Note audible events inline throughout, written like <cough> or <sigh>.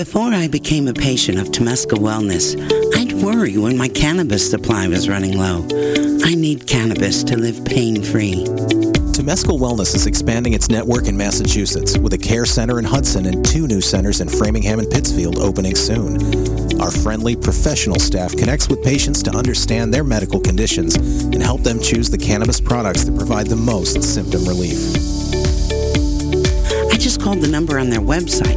Before I became a patient of Temescal Wellness, I'd worry when my cannabis supply was running low. I need cannabis to live pain-free. Temescal Wellness is expanding its network in Massachusetts with a care center in Hudson and two new centers in Framingham and Pittsfield opening soon. Our friendly, professional staff connects with patients to understand their medical conditions and help them choose the cannabis products that provide the most symptom relief. I just called the number on their website,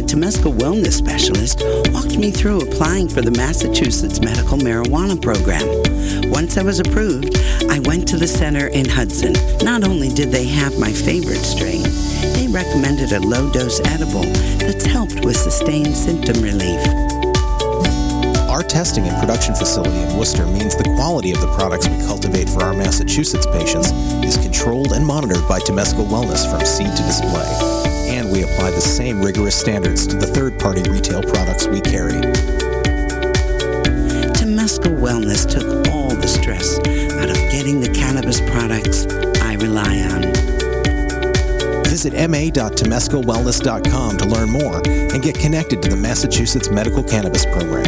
a Temescal Wellness specialist walked me through applying for the Massachusetts Medical Marijuana Program. Once I was approved, I went to the center in Hudson. Not only did they have my favorite strain, they recommended a low-dose edible that's helped with sustained symptom relief. Our testing and production facility in Worcester means the quality of the products we cultivate for our Massachusetts patients is controlled and monitored by Temescal Wellness from seed to display. We apply the same rigorous standards to the third party retail products we carry. Temescal Wellness took all the stress out of getting the cannabis products I rely on. Visit ma.temescalwellness.com to learn more and get connected to the Massachusetts Medical Cannabis Program.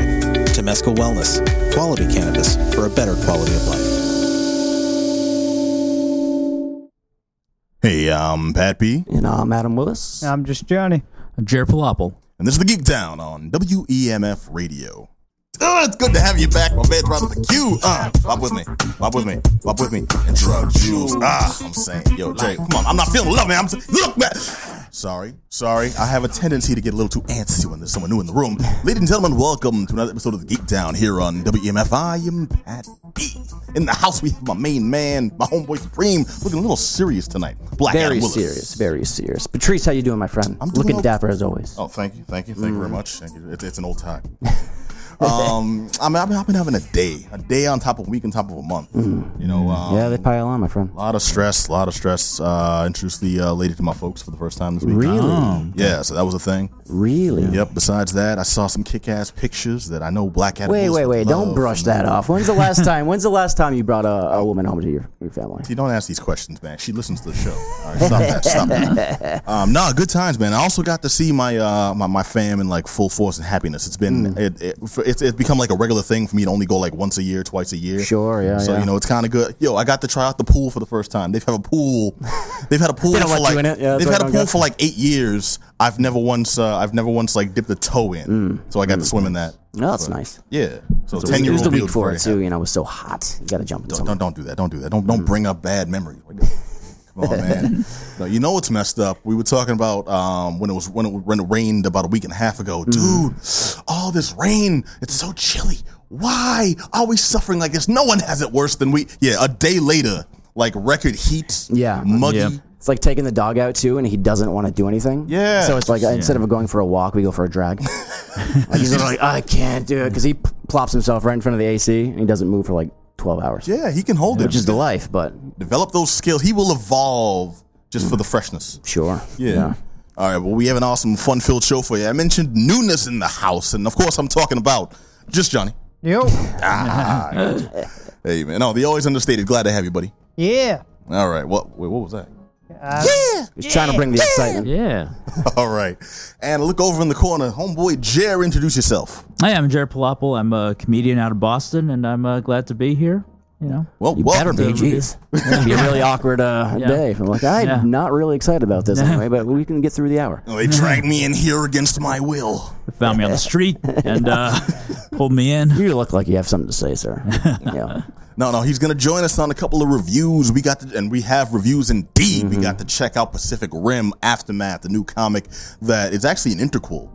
Temescal Wellness, quality cannabis for a better quality of life. Hey, I'm Pat P. And I'm Adam Willis. I'm just Johnny. I'm Jared Palapple. And this is the Geek Down on WEMF Radio. Oh, it's good to have you back, my man, brother. The Q. Uh, pop with me. Pop with me. Pop with me. And drug jewels. Ah, I'm saying, yo, Jay, come on. I'm not feeling love, man. I'm saying, look, man. Sorry, sorry. I have a tendency to get a little too antsy when there's someone new in the room. Ladies and gentlemen, welcome to another episode of the Geek Down here on WEMF. I am Pat B. In the house, we have my main man, my homeboy Supreme, looking a little serious tonight. Black very Adam serious, very serious. Patrice, how you doing, my friend? I'm doing Looking okay. dapper as always. Oh, thank you, thank you, thank you very mm. much. Thank you. It's, it's an old time. <laughs> um, I mean, I've been, I've been having a day, a day on top of a week, on top of a month. You know, um, yeah, they pile on, my friend. a lot of stress, a lot of stress. Uh, introduced the uh, lady to my folks for the first time this week. Really? Yeah, so that was a thing. Really? Yep. Besides that, I saw some kick-ass pictures that I know Black Adam. Wait, wait, wait! Don't brush that off. When's the last <laughs> time? When's the last time you brought a, a woman home to your, your family? You don't ask these questions, man. She listens to the show. All right, stop that. Stop that. <laughs> Um, no, good times, man. I also got to see my uh my, my fam in like full force and happiness. It's been it, it it's it's become like a regular thing for me to only go like once a year, twice a year. Sure, yeah, So yeah. you know, it's kind of good. Yo, I got to try out the pool for the first time. They've had a pool. <laughs> They've had a pool for like? Yeah, they've had a pool for like eight years. I've never once uh, I've never once like dipped a toe in. Mm. So I got to mm. swim in that. No, that's nice. Yeah. So It ten year was the week for it too. You know, it was so hot. You got to jump in don't, don't don't do that. Don't do that. Don't don't mm. bring up bad memories. <laughs> Come on, man. <laughs> no, you know what's messed up. We were talking about um, when it was when it, when it rained about a week and a half ago, dude. All this rain, it's so chilly. Why are we suffering like this? No one has it worse than we. Yeah, a day later, like record heat. Yeah. muggy. Yeah. It's like taking the dog out too, and he doesn't want to do anything. Yeah. So it's like uh, instead of going for a walk, we go for a drag. <laughs> like he's like, I can't do it because he plops himself right in front of the AC and he doesn't move for like twelve hours. Yeah, he can hold it. Which is the life, but Develop those skills. He will evolve just for the freshness. sure. Yeah. All right. Well, we have an awesome, fun-filled show for you. I mentioned newness in the house, and of course, I'm talking about just Johnny. Yo. <laughs> Ah, hey man, no, the always understated. Glad to have you, buddy. Yeah. All right. What? Wait, what was that? Uh, He's trying to bring the excitement. Yeah. <laughs> All right. And look over in the corner, homeboy Jer. Introduce yourself. Hi, I'm Jared Palapple. I'm a comedian out of Boston, and I'm uh, glad to be here. You know, Well, You better be. to Jeez. <laughs> It's gonna be a really awkward uh, <laughs> Yeah. day. I'm like, I'm Yeah. not really excited about this anyway, but we can get through the hour. They dragged me in here against my will. found me on the street and uh, <laughs> pulled me in. You look like you have something to say, sir. yeah. No, no, he's gonna join us on a couple of reviews. We got to, and we have reviews indeed. Mm-hmm. We got to check out Pacific Rim Aftermath, the new comic that is actually an interquel.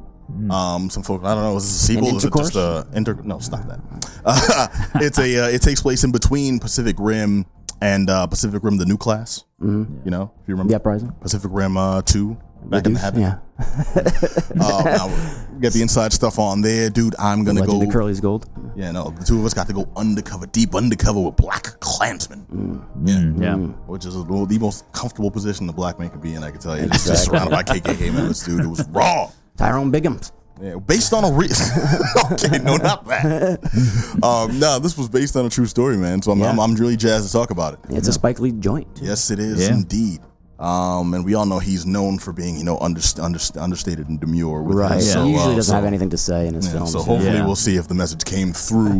Um, some folks, I don't know, is this a sequel? Is it just a inter? No, stop that. Uh, <laughs> it's a. Uh, it takes place in between Pacific Rim and uh, Pacific Rim: The New Class. Mm-hmm. You know, if you remember The Uprising? Pacific Rim uh, Two. Back in the habit. Yeah. <laughs> Now, we got the inside stuff on there, dude. I'm gonna Legend go. of Curly's Gold. Yeah, no, the two of us got to go undercover, deep undercover with Black Klansman. Mm. Yeah. Which is well, the most comfortable position a black man could be in, I can tell you. Just, just surrounded by KKK members, dude. It was raw. Tyrone Biggums. Yeah, based on a real. <laughs> okay, no, not that. <laughs> um, no, this was based on a true story, man. So I'm, I'm, I'm really jazzed to talk about it. It's a Spike Lee joint. Yes, it is Yeah. indeed. Um, and we all know he's known for being, you know, under, under, understated and demure. With Right. His, so, he usually uh, doesn't so- have anything to say in his yeah, films. so hopefully Yeah. we'll see if the message came through.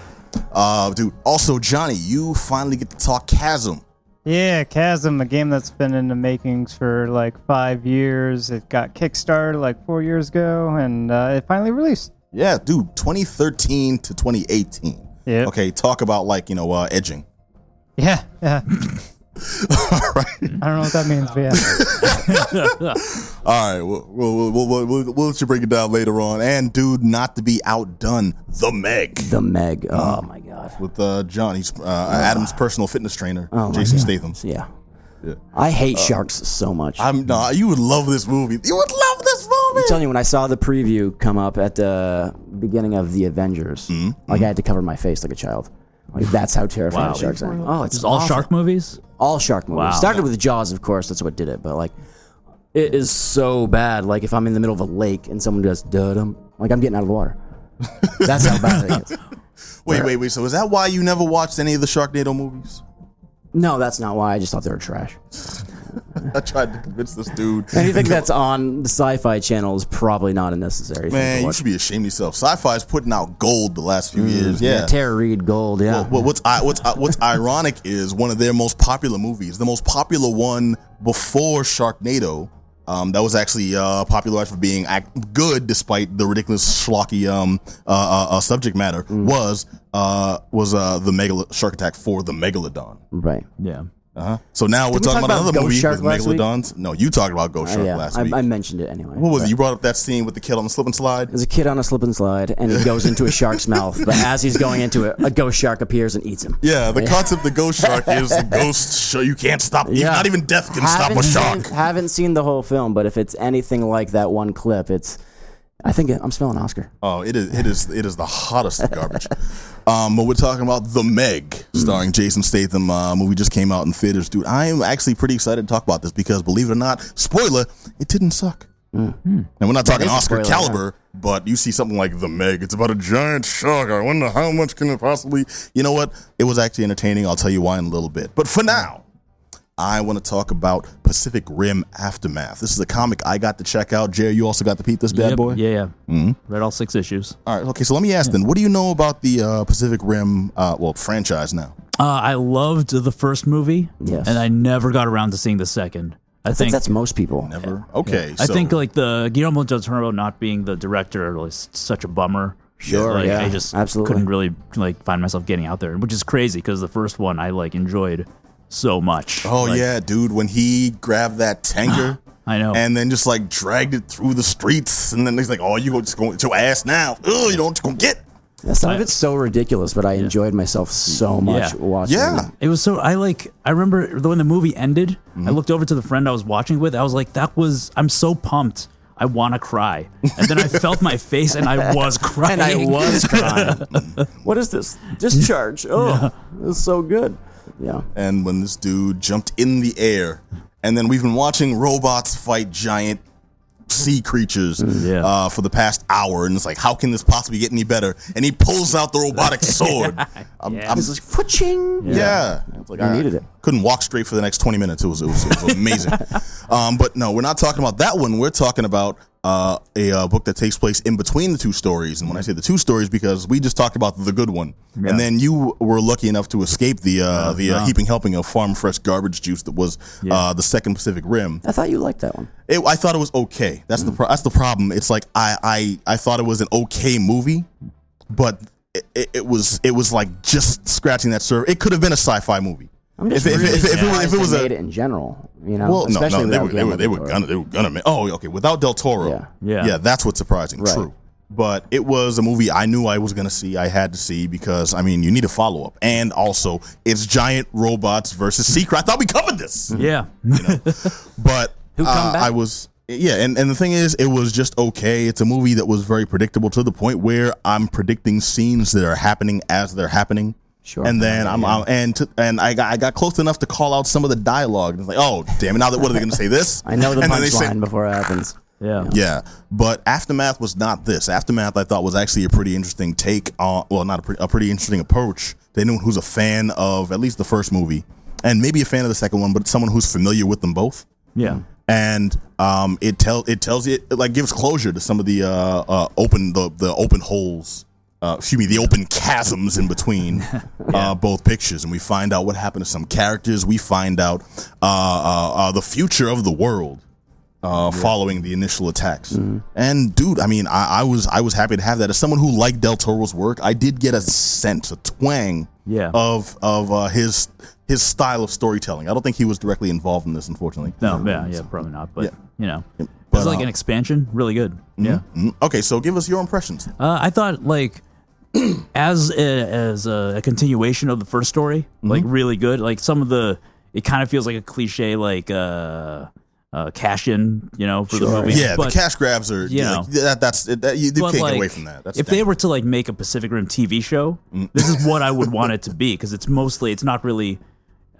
<laughs> uh, dude. Also, Johnny, you finally get to talk Chasm. Yeah, Chasm, a game that's been in the makings for like five years. It got kickstarted like four years ago, and uh, it finally released. Yeah, dude. 2013 to 2018. Yeah. Okay, talk about like you know uh, edging. Yeah, yeah. <laughs> All right. I don't know what that means, but yeah. <laughs> All right, we'll, we'll, we'll, we'll, we'll, we'll let you break it down later on. And dude, not to be outdone, the Meg The Meg. Oh my god. with uh, John. He's uh, Adam's personal fitness trainer, Oh Jason Statham. Yeah. I Uh, hate sharks so much. I'm no, you would love this movie. You would love this movie. I'm telling you, when I saw the preview come up at the beginning of the Avengers, Mm-hmm. like I had to cover my face like a child. Like that's how terrifying Wow. sharks are. Oh, it's It's all awful. shark movies. All shark movies. Wow. Started with Jaws, of course. That's what did it. But like, it is so bad. Like if I'm in the middle of a lake and someone does dum, like I'm getting out of the water. <laughs> That's how bad it is. Wait, wait, wait. So is that why you never watched any of the Sharknado movies? No, that's not why. I just thought they were trash. I tried to convince this dude. Anything that's on the Sci-Fi Channel is probably not a necessary thing Man, to you should be ashamed of yourself. Sci-Fi's putting out gold the last few years. Yeah. Tara Reid Gold. Yeah. Well, what's what's what's ironic is one of their most popular movies, the most popular one before Sharknado. Um, that was actually uh, popularized for being act- good despite the ridiculous schlocky um, uh, uh, uh, subject matter. Mm. Was uh, was uh, the Megal- Shark Attack for the Megalodon? right. Yeah. Uh-huh. So now we're we talking talk about about another Ghost movie Shark last week? megalodons. No, you talked about Ghost Uh, Shark yeah, last I, week. I mentioned it anyway. what was it? You brought up that scene with the kid on the slip and slide. There's a kid on a slip and slide, and he goes into a shark's <laughs> mouth. But as he's going into it, a ghost shark appears and eats him. Yeah, the concept of the ghost shark <laughs> is the ghost show. You can't stop. Yeah. Not even death can stop Haven't a seen- shark. haven't seen the whole film, but if it's anything like that one clip, it's. I think I'm smelling Oscar. Oh, it is. It is. It is the hottest of garbage. <laughs> um, but we're talking about the Meg, starring Jason Statham. Uh, movie just came out in theaters, dude. I am actually pretty excited to talk about this because, believe it or not, spoiler, it didn't suck. And we're not talking Oscar spoiler, caliber, but you see something like The Meg. It's about a giant shark. I wonder how much can it possibly. You know what? It was actually entertaining. I'll tell you why in a little bit. But for now, I want to talk about Pacific Rim Aftermath. This is a comic I got to check out. Jerry, you also got to peep this bad Yep, boy. Yeah, yeah. Mm-hmm. Read all six issues. All right. Okay. So let me ask then, what do you know about the uh, Pacific Rim, uh, well, franchise now? Uh, I loved the first movie. Yes. And I never got around to seeing the second. I, I think think that's most people. Never. Okay. I so- think like the Guillermo del Toro not being the director was such a bummer. Sure, like, yeah, I just absolutely. couldn't really like find myself getting out there, which is crazy because the first one I like enjoyed so much. Oh Like, yeah, dude. When he grabbed that tanker. <gasps> I know. And then just like dragged it through the streets, and then he's like, "Oh, you go just going to your ass now? Oh, you don't gonna get." Yeah, Some of it's so ridiculous, but I enjoyed myself so much Yeah. watching. Yeah. it. It was so I like I remember when the movie ended, Mm-hmm. I looked over to the friend I was watching with. I was like, that was I'm so pumped. I want to cry. And then I <laughs> felt my face and I was crying. <laughs> And I was crying. <laughs> what is this? Discharge. Oh, this is so good. Yeah. And when this dude jumped in the air, and then we've been watching robots fight giant sea creatures Yeah. uh, for the past hour, and it's like, how can this possibly get any better? And he pulls out the robotic <laughs> sword. I'm, Yeah. I'm It's like, fooching. Yeah, yeah. It's like, I needed it. Couldn't walk straight for the next twenty minutes. It was it was, it was amazing. <laughs> um, but no, we're not talking about that one. We're talking about uh, a uh, book that takes place in between the two stories. And when I say the two stories, because we just talked about the good one, and then you were lucky enough to escape the uh, the uh, heaping helping of farm fresh garbage juice that was uh, the second Pacific Rim. I thought you liked that one. It, I thought it was okay. That's the pro- that's the problem. It's like I I I thought it was an okay movie, but it, it, it was it was like just scratching that surface. It could have been a sci-fi movie. I'm just If- if- really if- if it was- if it was a- made it in general. You know, Well, no, especially no, they were, they were, they were gonna, they were gonna make. Oh, okay, without Del Toro, Yeah. Yeah. yeah, that's what's surprising. Right. True, but it was a movie I knew I was gonna see. I had to see because I mean, you need a follow up, and also it's giant robots versus secret. I thought we covered this, Yeah. <laughs> but Who come uh. I was. Yeah, and, and the thing is, it was just okay. It's a movie that was very predictable to the point where I'm predicting scenes that are happening as they're happening. Sure. And then I'm, I'm and to, and I got I got close enough to call out some of the dialogue. And it's like, oh damn it! Now that what are they going to say this? <laughs> I know the And then they say- punchline before it happens. Yeah. yeah, but Aftermath was not this. Aftermath, I thought, was actually a pretty interesting take on, well, not a, pre- a pretty interesting approach. They knew who's a fan of at least the first movie and maybe a fan of the second one, but someone who's familiar with them both. Yeah. And um, it tell it tells you it like gives closure to some of the uh, uh, open the the open holes. Uh, excuse me, the open chasms in between <laughs> uh, both pictures, and we find out what happened to some characters. We find out uh, uh, uh, the future of the world uh, following the initial attacks. Mm-hmm. And dude, I mean, I, I was I was happy to have that. As someone who liked Del Toro's work, I did get a sense, a twang, Yeah. of of uh, his his style of storytelling. I don't think he was directly involved in this, unfortunately. No, yeah, yeah, probably not. But Yeah. you know, But, it's like an expansion. Really good. Yeah. Mm, Okay, so give us your impressions. Uh, I thought like <clears throat> as a, as a, a continuation of the first story, Mm-hmm. like really good. Like some of the, it kind of feels like a cliche, like uh, uh, cash in, you know, for the movie. Yeah, but, the cash grabs are you yeah, know. that, that's that, you, you can't like, get away from that. That's if they were to like make a Pacific Rim TV show, Mm. this is what I would <laughs> want it to be because it's mostly, it's not really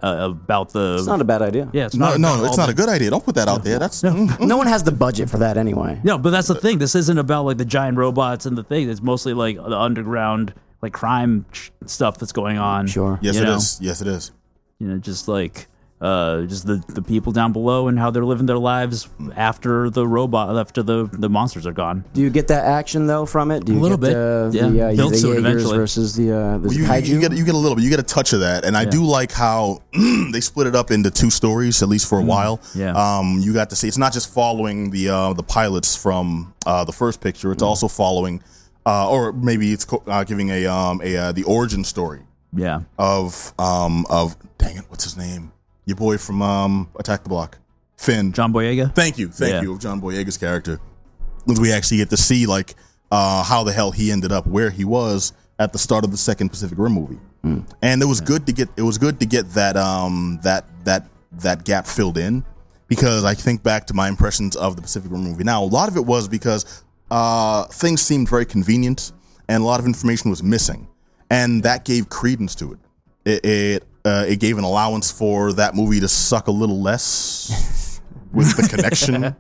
uh, about the. It's not a bad idea. yeah, it's no, not. no, about it's all not the- a good idea. Don't put that out there. That's mm, No one has the budget for that anyway. No, but that's the thing. This isn't about like the giant robots and the thing. It's mostly like the underground, like crime sh- stuff that's going on. Sure. yes, you it know? is. Yes, it is. You know, just like uh, just the the people down below and how they're living their lives after the robot, after the the monsters are gone. Do you get that action though from it? Do you A little get bit, The, yeah. The, uh, Built the Jaegers eventually. versus the uh, the You, kaiju. you get you get a little bit. You get a touch of that, and I do like how <clears throat> they split it up into two stories, at least for a while. Mm. yeah. Um, you got to see it's not just following the uh, the pilots from uh, the first picture. Mm. It's also following, uh, or maybe it's co- uh, giving a um a uh, the origin story Yeah, of um of dang it, what's his name? Your boy from um Attack the Block, Finn. John Boyega. Thank you, thank Yeah. you, of John Boyega's character. When we actually get to see like uh, how the hell he ended up where he was at the start of the second Pacific Rim movie, and it was good to get it was good to get that um that that that gap filled in because I think back to my impressions of the Pacific Rim movie. Now a lot of it was because uh, things seemed very convenient and a lot of information was missing, and that gave credence to it. It it, uh, it gave an allowance for that movie to suck a little less <laughs> with the connection.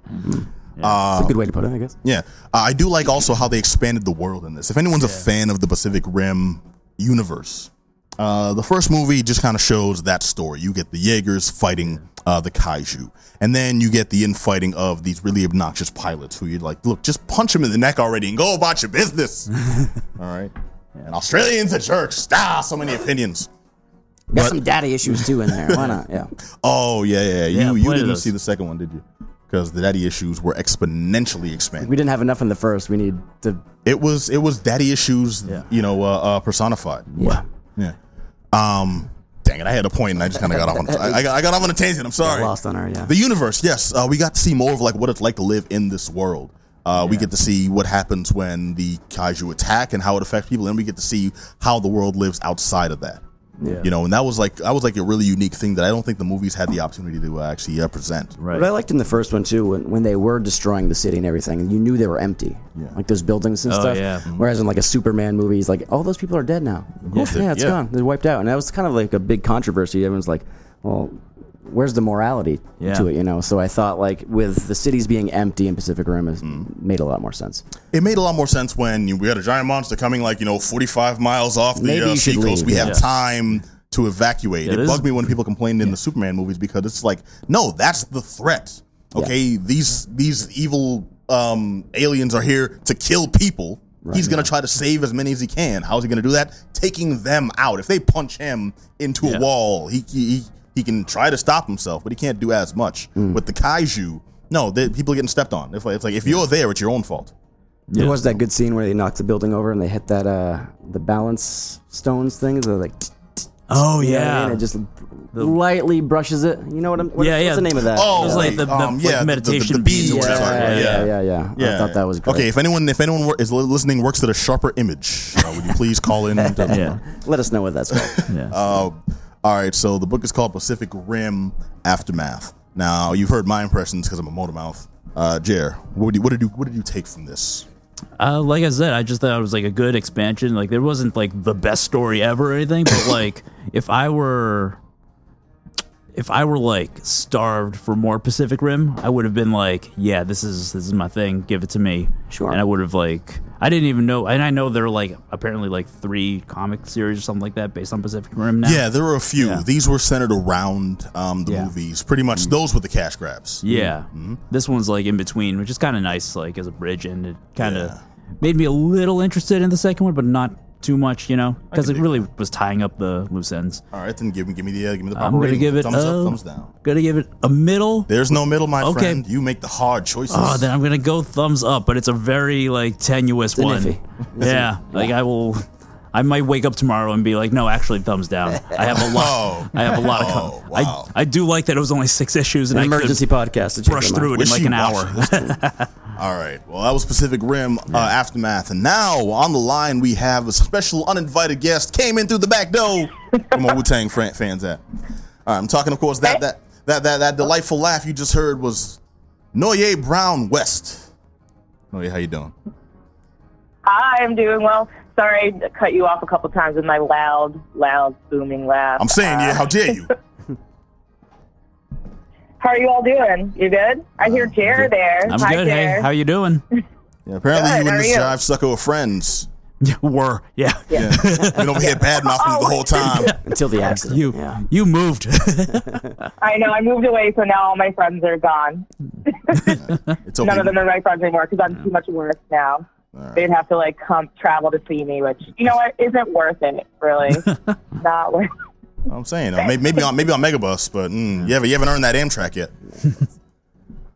That's a good way to put it, I guess. Yeah, uh, I do like also how they expanded the world in this. If anyone's a fan of the Pacific Rim universe, uh, the first movie just kind of shows that story. You get the Jaegers fighting uh, the kaiju, and then you get the infighting of these really obnoxious pilots who you're like, look, just punch them in the neck already and go about your business. <laughs> All right. And Australians are jerks. Ah, so many opinions. Got But- some daddy issues too in there. Why not? <laughs> Yeah. Oh yeah, yeah. Yeah, You you didn't see the second one, did you? Because the daddy issues were exponentially expanded. We didn't have enough in the first. We need to. It was it was daddy issues, Yeah. you know, uh, uh, personified. Yeah. Yeah. Um. Dang it! I had a point and I just kind of got off. On, I, I got I got off on a tangent. I'm sorry. Lost on her. Yeah. The universe, yes. Uh, we got to see more of like what it's like to live in this world. Uh, We get to see what happens when the kaiju attack and how it affects people, and we get to see how the world lives outside of that. Yeah. You know, and that was like that was like a really unique thing that I don't think the movies had the opportunity to actually uh, present. Right. But I liked in the first one too when, when they were destroying the city and everything, and you knew they were empty, like those buildings and Oh, stuff. yeah. Whereas in like a Superman movie, he's like, all those people are dead now. course they- yeah, it's yeah. gone. They're wiped out, and that was kind of like a big controversy. Everyone's like, well, where's the morality Yeah. to it? You know. So I thought like with the cities being empty in Pacific Rim, it Mm. made a lot more sense. It made a lot more sense when we had a giant monster coming like you know 45 miles off the Maybe uh, you should seacoast. leave, We yeah. have time to evacuate. Yeah, it this bugged is- me when people complained in the Superman movies because it's like, no, that's the threat. Okay, these these evil um, aliens are here to kill people. He's gonna try to save as many as he can. How's he gonna do that? Taking them out. If they punch him into Yeah. a wall, he, he he can try to stop himself, but he can't do as much. Hmm. With the kaiju, no, they, people are getting stepped on. It's like, it's like if you're there, it's your own fault. There was that good scene where they knocked the building over and they hit that uh the balance stones thing. They're like, Oh you know I yeah. mean? it just lightly brushes it. You know what I'm? What, Yeah, what's yeah. the name of that? Oh, It's like the- the, um, yeah, the- the- meditation the beads beads or or whatever. whatever. yeah, Yeah, yeah, yeah, yeah. I thought that was great. Okay, if anyone if anyone is listening works at a sharper image, uh, would you please call in? <laughs> To, Yeah. Let us know what that's called. Yeah. Uh, all right, so the book is called Pacific Rim Aftermath. Now you've heard my impressions because I'm a motor mouth. Uh, Jer, what did you, what did you what did you take from this? Uh, like I said, I just thought it was like a good expansion. Like there wasn't like the best story ever or anything, but <coughs> like if I were, if I were like starved for more Pacific Rim, I would have been like, yeah, this is this is my thing. Give it to me. Sure. And I would have like, I didn't even know, and I know there are like apparently like three comic series or something like that based on Pacific Rim now. Yeah, there were a few. Yeah. These were centered around um, the Yeah. movies. Pretty much, those were the cash grabs. Yeah. Mm-hmm. This one's like in between, which is kind of nice, like as a bridge, and it kind of Yeah. made me a little interested in the second one, but not too much, you know, because it dig really was tying up the loose ends. All right, then give me, give me the, uh, give me the. I'm proper gonna rating. give it thumbs uh, up, thumbs down. Gonna give it a middle. There's no middle, my Okay. friend. You make the hard choices. Oh, then I'm gonna go thumbs up, but it's a very like tenuous a one. Yeah, like I will. I might wake up tomorrow and be like, no, actually, thumbs down. I have a lot. <laughs> Oh. I have a lot of. Oh, com- wow. I I do like that it was only six issues and An I could emergency podcast. to check brush through out. it in like an hour. watched. <laughs> All right. Well, that was Pacific Rim uh, Aftermath. And now on the line, we have a special uninvited guest. Came in through the back door. Come on, Wu Tang fans at. All right, I'm talking, of course, that, that, that, that, that delightful laugh you just heard was Noye Brown West. Noye, how you doing? Hi, I'm doing well. Sorry to cut you off a couple times with my loud, loud, booming laugh. I'm saying, yeah, Uh, how dare you? <laughs> How are you all doing? You good? I hear Jer there. I'm Hi, good. Hey, Jer. how you doing? <laughs> Yeah, apparently Good, you and are this you? jive sucker are friends. <laughs> Were yeah. Yeah. Been over here bad mouthing you the whole time. until the accident. You yeah. you moved. I know. I moved away, so now all my friends are gone. It's okay. None of them are my friends anymore because I'm too much work now. They'd have to like come travel to see me, which you know what isn't worth it. Really, <laughs> not worth. I'm saying uh, maybe maybe on maybe on Megabus, but mm, you haven't you haven't earned that Amtrak yet.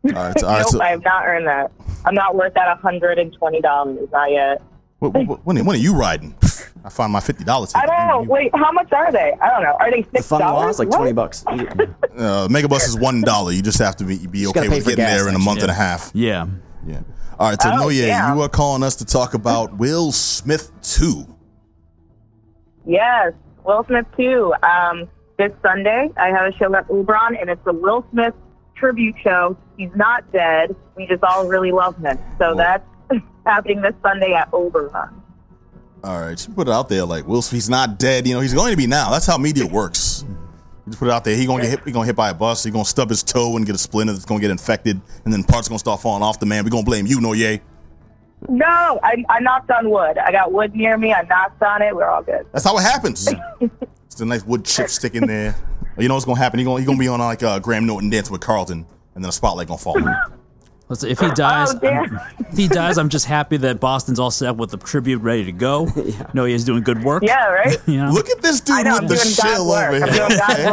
<laughs> all right, so, all right. nope, So, I have not earned that. I'm not worth that hundred and twenty dollars. Not yet. what, what, when, when are you riding? I find my fifty dollars. I don't know. Wait, how much are they? I don't know. Are they The six fun law dollars? is like twenty bucks. <laughs> Uh, Megabus is one dollar. You just have to be be okay with getting gas, there in a actually. month and a half. yeah. Yeah. All right. So Oh, Noye, yeah. you are calling us to talk about Will Smith two. Yes, Will Smith too. Um, this Sunday, I have a show at Oberon, and it's a Will Smith tribute show. He's not dead. We just all really love him. So Cool. that's <laughs> happening this Sunday at Oberon. All right, you put it out there like Will Smith. He's not dead. You know, he's going to be now. That's how media works. You just put it out there. He gonna get hit. He gonna hit by a bus. He gonna stub his toe and get a splinter. That's gonna get infected, and then parts gonna start falling off the man. We gonna blame you, Noye. No, I, I knocked on wood. I got wood near me. I knocked on it. We're all good. That's how it happens. <laughs> it's a nice wood chip sticking there. You know what's gonna happen? He gonna he gonna be on like uh, Graham Norton dance with Carlton, and then a spotlight gonna fall. <laughs> on if he <laughs> dies, Oh. I'm- if he dies, I'm just happy that Boston's all set with the tribute ready to go. <laughs> No, he's doing good work. Yeah, right? <laughs> You know? Look at this dude I know. with I'm the doing God's shill work. over I'm doing God's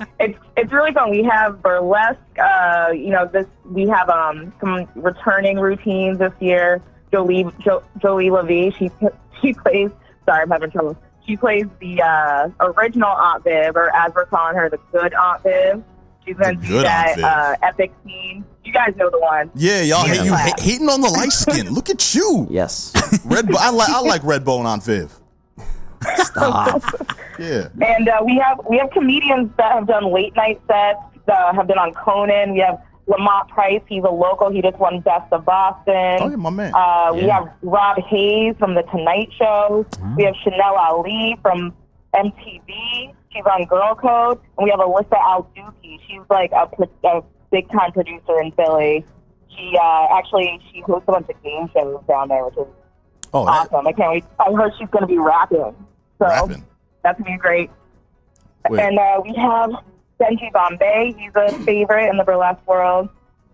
work. It's it's really fun. We have burlesque. Uh, you know, this we have um some returning routines this year. Jolie jo, Jolie Levy. She she plays. Sorry, I'm having trouble. She plays the uh, original Aunt Viv, or as we're calling her, the good Aunt Viv. She's going to do good that uh, epic scene. You guys know the one. Yeah, y'all hate, you ha- hating on the light <laughs> skin. Look at you, Yes. <laughs> Red. Bo- I like I like Red Bone on Viv. Stop. <laughs> Yeah. And uh, we have we have comedians that have done late night sets, uh, have been on Conan. We have Lamont Price. He's a local. He just won Best of Boston. Oh, yeah, my man. Uh, We Yeah. have Rob Hayes from The Tonight Show. We have Chanel Ali from MTV. She's on Girl Code. And we have Alyssa Alduki. She's like a, a big time producer in Philly. She uh, actually she hosts a bunch of game shows down there, which is oh, that, awesome. I can't wait. I heard she's going to be rapping. So rapping. that's going to be great. Wait. And uh, we have Benji Bombay. He's a favorite in the burlesque world.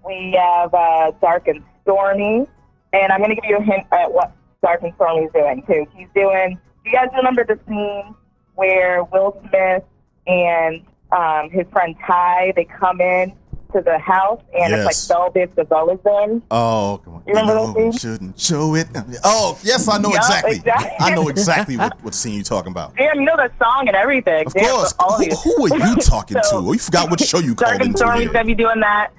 We have uh, Dark and Stormy. And I'm going to give you a hint at what Dark and Stormy is doing, too. He's doing, do you guys remember the scene where Will Smith and um, his friend Ty, they come in to the house and Yes. it's like Velvet is in? Oh, come on. You remember know that scene? shouldn't show it. Oh, yes, I know Yeah, exactly. exactly. I know exactly what, <laughs> what scene you're talking about. Damn, you know the song and everything. Of Damn, course. Who, who are you <laughs> talking So- to? You forgot what show you Dark called into. Going to be doing that.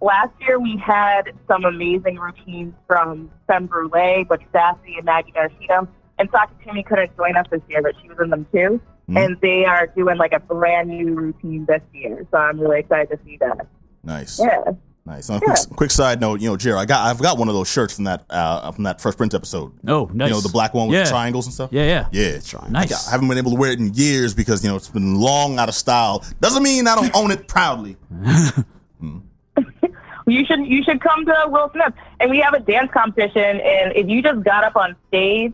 Last year we had some amazing routines from Femme Brule, but Sassy, and Maggie Garcia. And Sakatumi couldn't join us this year, but she was in them too. Hmm. And they are doing like a brand new routine this year. So I'm really excited to see that. Nice. Yeah. Nice. On a quick, quick side note, you know, Jerry, I got I've got one of those shirts from that uh, from that first print episode. Oh, nice. You know, the black one with yeah. the triangles and stuff. Yeah, yeah. Yeah, Nice. I haven't been able to wear it in years because you know it's been long out of style. Doesn't mean I don't own it proudly. You <laughs> <laughs> You should you should come to Will Smith, and we have a dance competition. And if you just got up on stage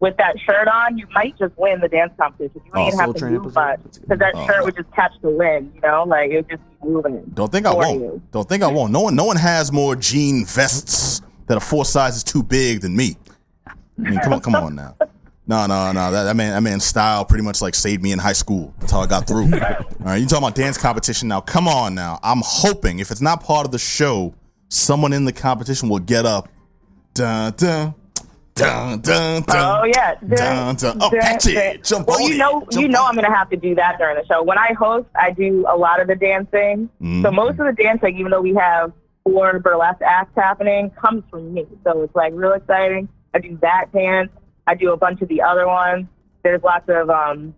with that shirt on, you might just win the dance competition. You Oh, wouldn't even have to move much That's a good because that one. shirt Oh. would just catch the wind. You know, like it would just be moving. Don't think I won't. you. Don't think I won't. No one, no one has more jean vests that are four sizes too big than me. I mean, come on, come on now. No, no, no. That, that man, that man's style pretty much like saved me in high school. That's how I got through. All right, you talking about dance competition now? Come on now. I'm hoping if it's not part of the show, someone in the competition will get up. Dun dun. Dun, dun, dun, Oh yeah. Dun, dun. Oh, catch it. Jump well, you know, you know, I'm gonna have to do that during the show. When I host, I do a lot of the dancing. Mm-hmm. So most of the dancing, even though we have four burlesque acts happening, comes from me. So it's like real exciting. I do that dance. I do a bunch of the other ones. There's lots of um,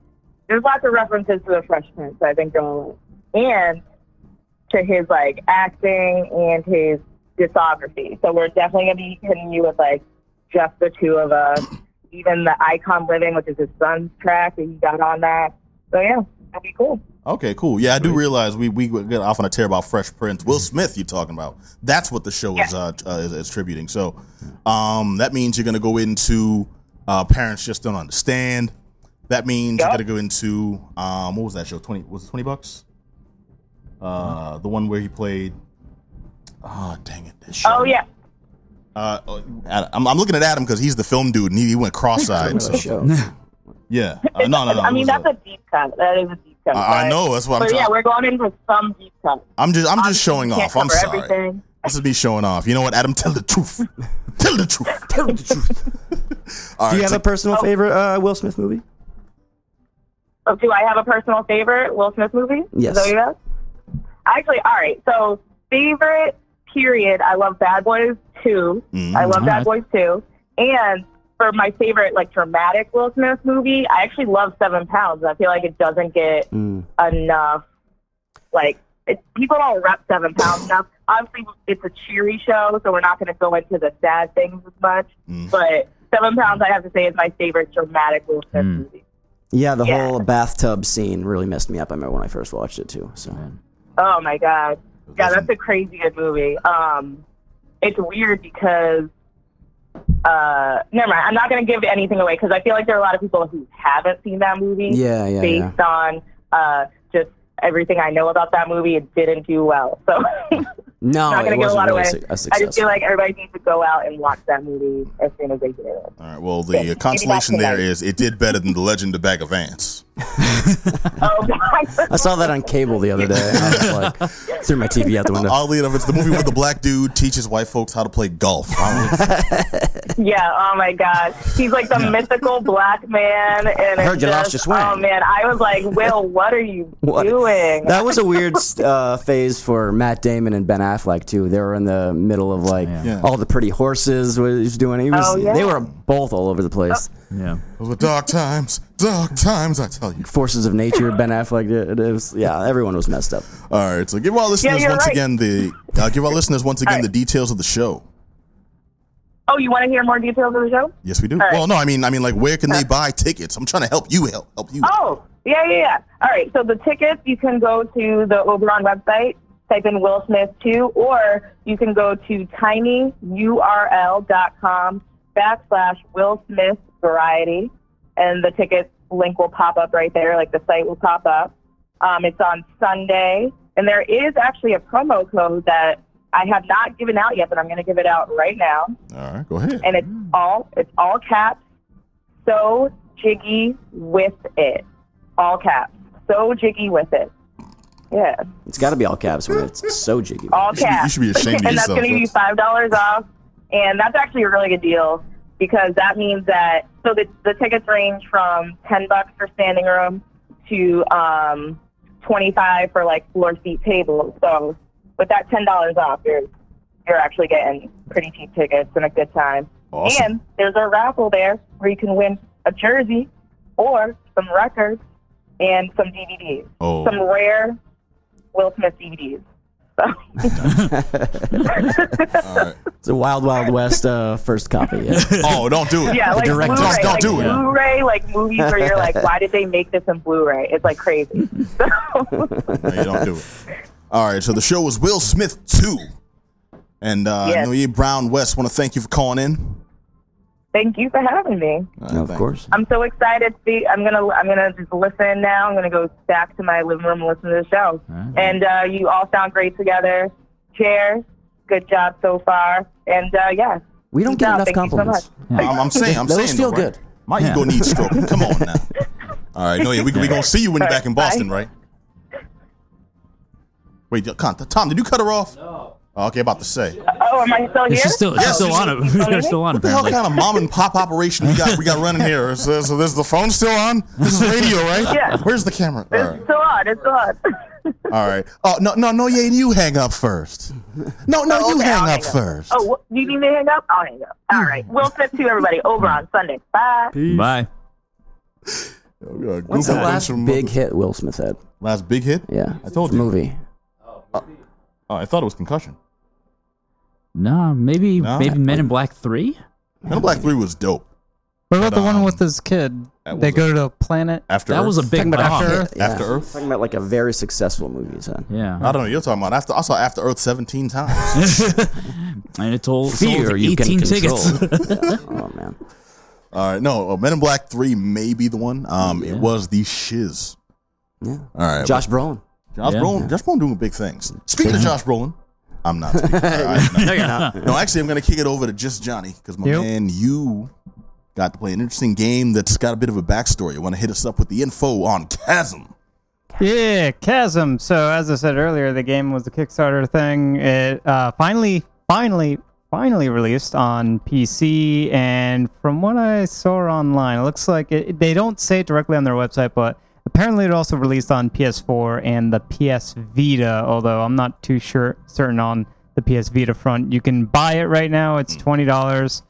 there's lots of references to the Fresh Prince. I think and to his like acting and his discography. So we're definitely gonna be hitting you with like just the two of us. Even the Icon Living, which is his son's track that he got on that. So yeah, that'd be cool. Okay, cool. Yeah, I do realize we we get off on a tear about Fresh Prince. Will Smith, you talking about? That's what the show is, uh, uh, is is tributing. So, um, that means you're gonna go into uh, parents just don't understand. That means you're Yep. gonna go into um, what was that show? Twenty was it twenty bucks? Uh, the one where he played. Oh dang it! That show. Oh yeah. Uh, I'm, I'm looking at Adam because he's the film dude and he, he went cross-eyed. so- <laughs> yeah, uh, no, no, no. <laughs> I mean, that's a deep cut. That is a deep cut. I, I know. That's what I'm But trying. yeah, we're going in for some deep cut. I'm just I'm just Obviously, showing we can't off. I'm cover sorry. Everything. This is me showing off. You know what, Adam? Tell the truth. <laughs> Tell the truth. Tell the truth. All Do you right, have a personal favorite uh, Will Smith movie? Oh, do I have a personal favorite Will Smith movie? Yes. Is that what you asked? Actually, all right. So favorite period. I love Bad Boys 2. Mhm. I love Bad. Boys 2. And for my favorite like dramatic Will Smith movie, I actually love Seven Pounds. I feel like it doesn't get Mm. enough. Like it, people don't rep Seven Pounds enough. Obviously, it's a cheery show, so we're not going to go into the sad things as much. Mm. But Seven Pounds, I have to say, is my favorite dramatic Will Smith Mm. movie. Yeah, the Yeah. whole bathtub scene really messed me up. I remember when I first watched it too. So Oh my god. Yeah, that's a crazy good movie. Um, it's weird because, uh, never mind. I'm not going to give anything away because I feel like there are a lot of people who haven't seen that movie. yeah, yeah, yeah. based on uh, just everything I know about that movie. It didn't do well, so <laughs> No, <laughs> not it going to give a wasn't lot really away. su- a I success. just feel like everybody needs to go out and watch that movie as soon as they get it. All right. Well, the maybe uh, consolation not there tonight. is it did better than the Legend of Bagger Vance. Oh, <laughs> God. I saw that on cable the other day. I was like, <laughs> threw my TV out the window. Oddly enough, it's the movie where the black dude teaches white folks how to play golf. <laughs> Yeah, oh my god. He's like the mythical black man and I heard you just, lost your swing. Oh man, I was like, Will, what are you What? doing? That was a weird uh, phase for Matt Damon and Ben Affleck too. They were in the middle of like Yeah. all the pretty horses. What he was doing. He was. Oh, yeah. They were both all over the place. Yeah. Those were dark times, dark times, I tell you. Forces of nature. Ben Affleck. Did. It was. Yeah, everyone was messed up. All right, so give our listeners you're once right. again the uh, give our listeners once again All the details of the show. oh, you want to hear more details of the show? Yes, we do. right. Well, no, I mean, I mean, like, where can they buy tickets? I'm trying to help you help help you. Oh, yeah, yeah, yeah. All right, so the tickets, you can go to the Oberon website, type in Will Smith 2, or you can go to tinyurl.com backslash Will Smith Variety, and the ticket link will pop up right there, like the site will pop up. Um, it's on Sunday, and there is actually a promo code that I have not given out yet, but I'm going to give it out right now All right, go ahead. and it's all it's all caps. So jiggy with it, all caps. So jiggy with it. Yeah, It's got to be all caps when it's so jiggy. all You should be- caps. you should be ashamed of yourself. <laughs> and that's going to give you five dollars off, and that's actually a really good deal because that means that so the the tickets range from ten bucks for standing room to um twenty five for like floor seat tables. So with that ten dollars off, you're you're actually getting pretty cheap tickets and a good time. Awesome. And there's a raffle there where you can win a jersey or some records and some DVDs, Oh, some rare Will Smith DVDs. So. all right. It's a Wild Wild West uh, first copy. Yeah. <laughs> Oh, don't do it. Yeah, like direct- Blu-ray, Don't like do it. Blu-ray, like movies where you're like, why did they make this in Blu-ray? It's like crazy. So, <laughs> No, you don't do it. All right, so the show was Will Smith 2. And uh, Yes. Noye Brown West want to thank you for calling in. Thank you for having me. Uh, of course. I'm so excited to be. I'm gonna. I'm gonna just listen now. I'm gonna go back to my living room and listen to the show. And uh, you all sound great together. Cheers. Good job so far. And uh, yeah. We don't get out. enough Thank you so compliments. much. I'm, I'm saying, I'm Those saying, feel though, right? good. My ego needs stroking. <laughs> Come on now. All right, no, yeah, we we gonna see you when you're back in Boston, right? Wait, Con, Tom, did you cut her off? No. Okay, about to say. Oh, am I still here? She's still, she's <laughs> still on it. She's still on What the hell apparently. kind of mom and pop operation we got we got running here? So, so this the phone still on? This is radio, right? Yeah. Where's the camera? It's right. still on. It's still on. <laughs> All right. Oh no no no yeah, you hang up first. No no Oh, you okay, I'll hang up up. first. Oh, what, you need me to hang up? I'll hang up. All right. Hmm. Will Smith to everybody. Over on Sunday. Bye. Bye. Oh, What's the last some big mother- hit Will Smith had? last big hit? Yeah, I told the you. movie. Oh, I thought it was concussion. Nah, maybe No? maybe Men in Black Three. Men in Black Three was dope. What about the um, one with this kid? that They was go to a planet. After That Earth? was a big Talking about bomb. After Earth? Earth. Yeah. After Earth? Talking about like a very successful movie. he said. Yeah, I don't know. You're talking about after. I saw After Earth 17 times. <laughs> and it told Fear sold you can 18 control. tickets. <laughs> Yeah. <laughs> Oh man. All right, no, uh, Men in Black Three may be the one. Um, it was the shiz. Yeah. All right, Josh Brolin. Josh Yeah. Brolin. Josh Brolin doing big things. Speaking of Josh Brolin, I'm not. Speaking. <laughs> All right, no. No, you're not. No, actually, I'm going to kick it over to just Johnny because my Yep. man, you got to play an interesting game that's got a bit of a backstory. You want to hit us up with the info on Chasm? Yeah, Chasm. So as I said earlier, the game was a Kickstarter thing. It uh, finally, finally, finally released on PC, and from what I saw online, it looks like it, they don't say it directly on their website, but apparently it also released on PS4 and the PS Vita. Although I'm not too sure certain on the PS Vita front. You can buy it right now. It's twenty dollars.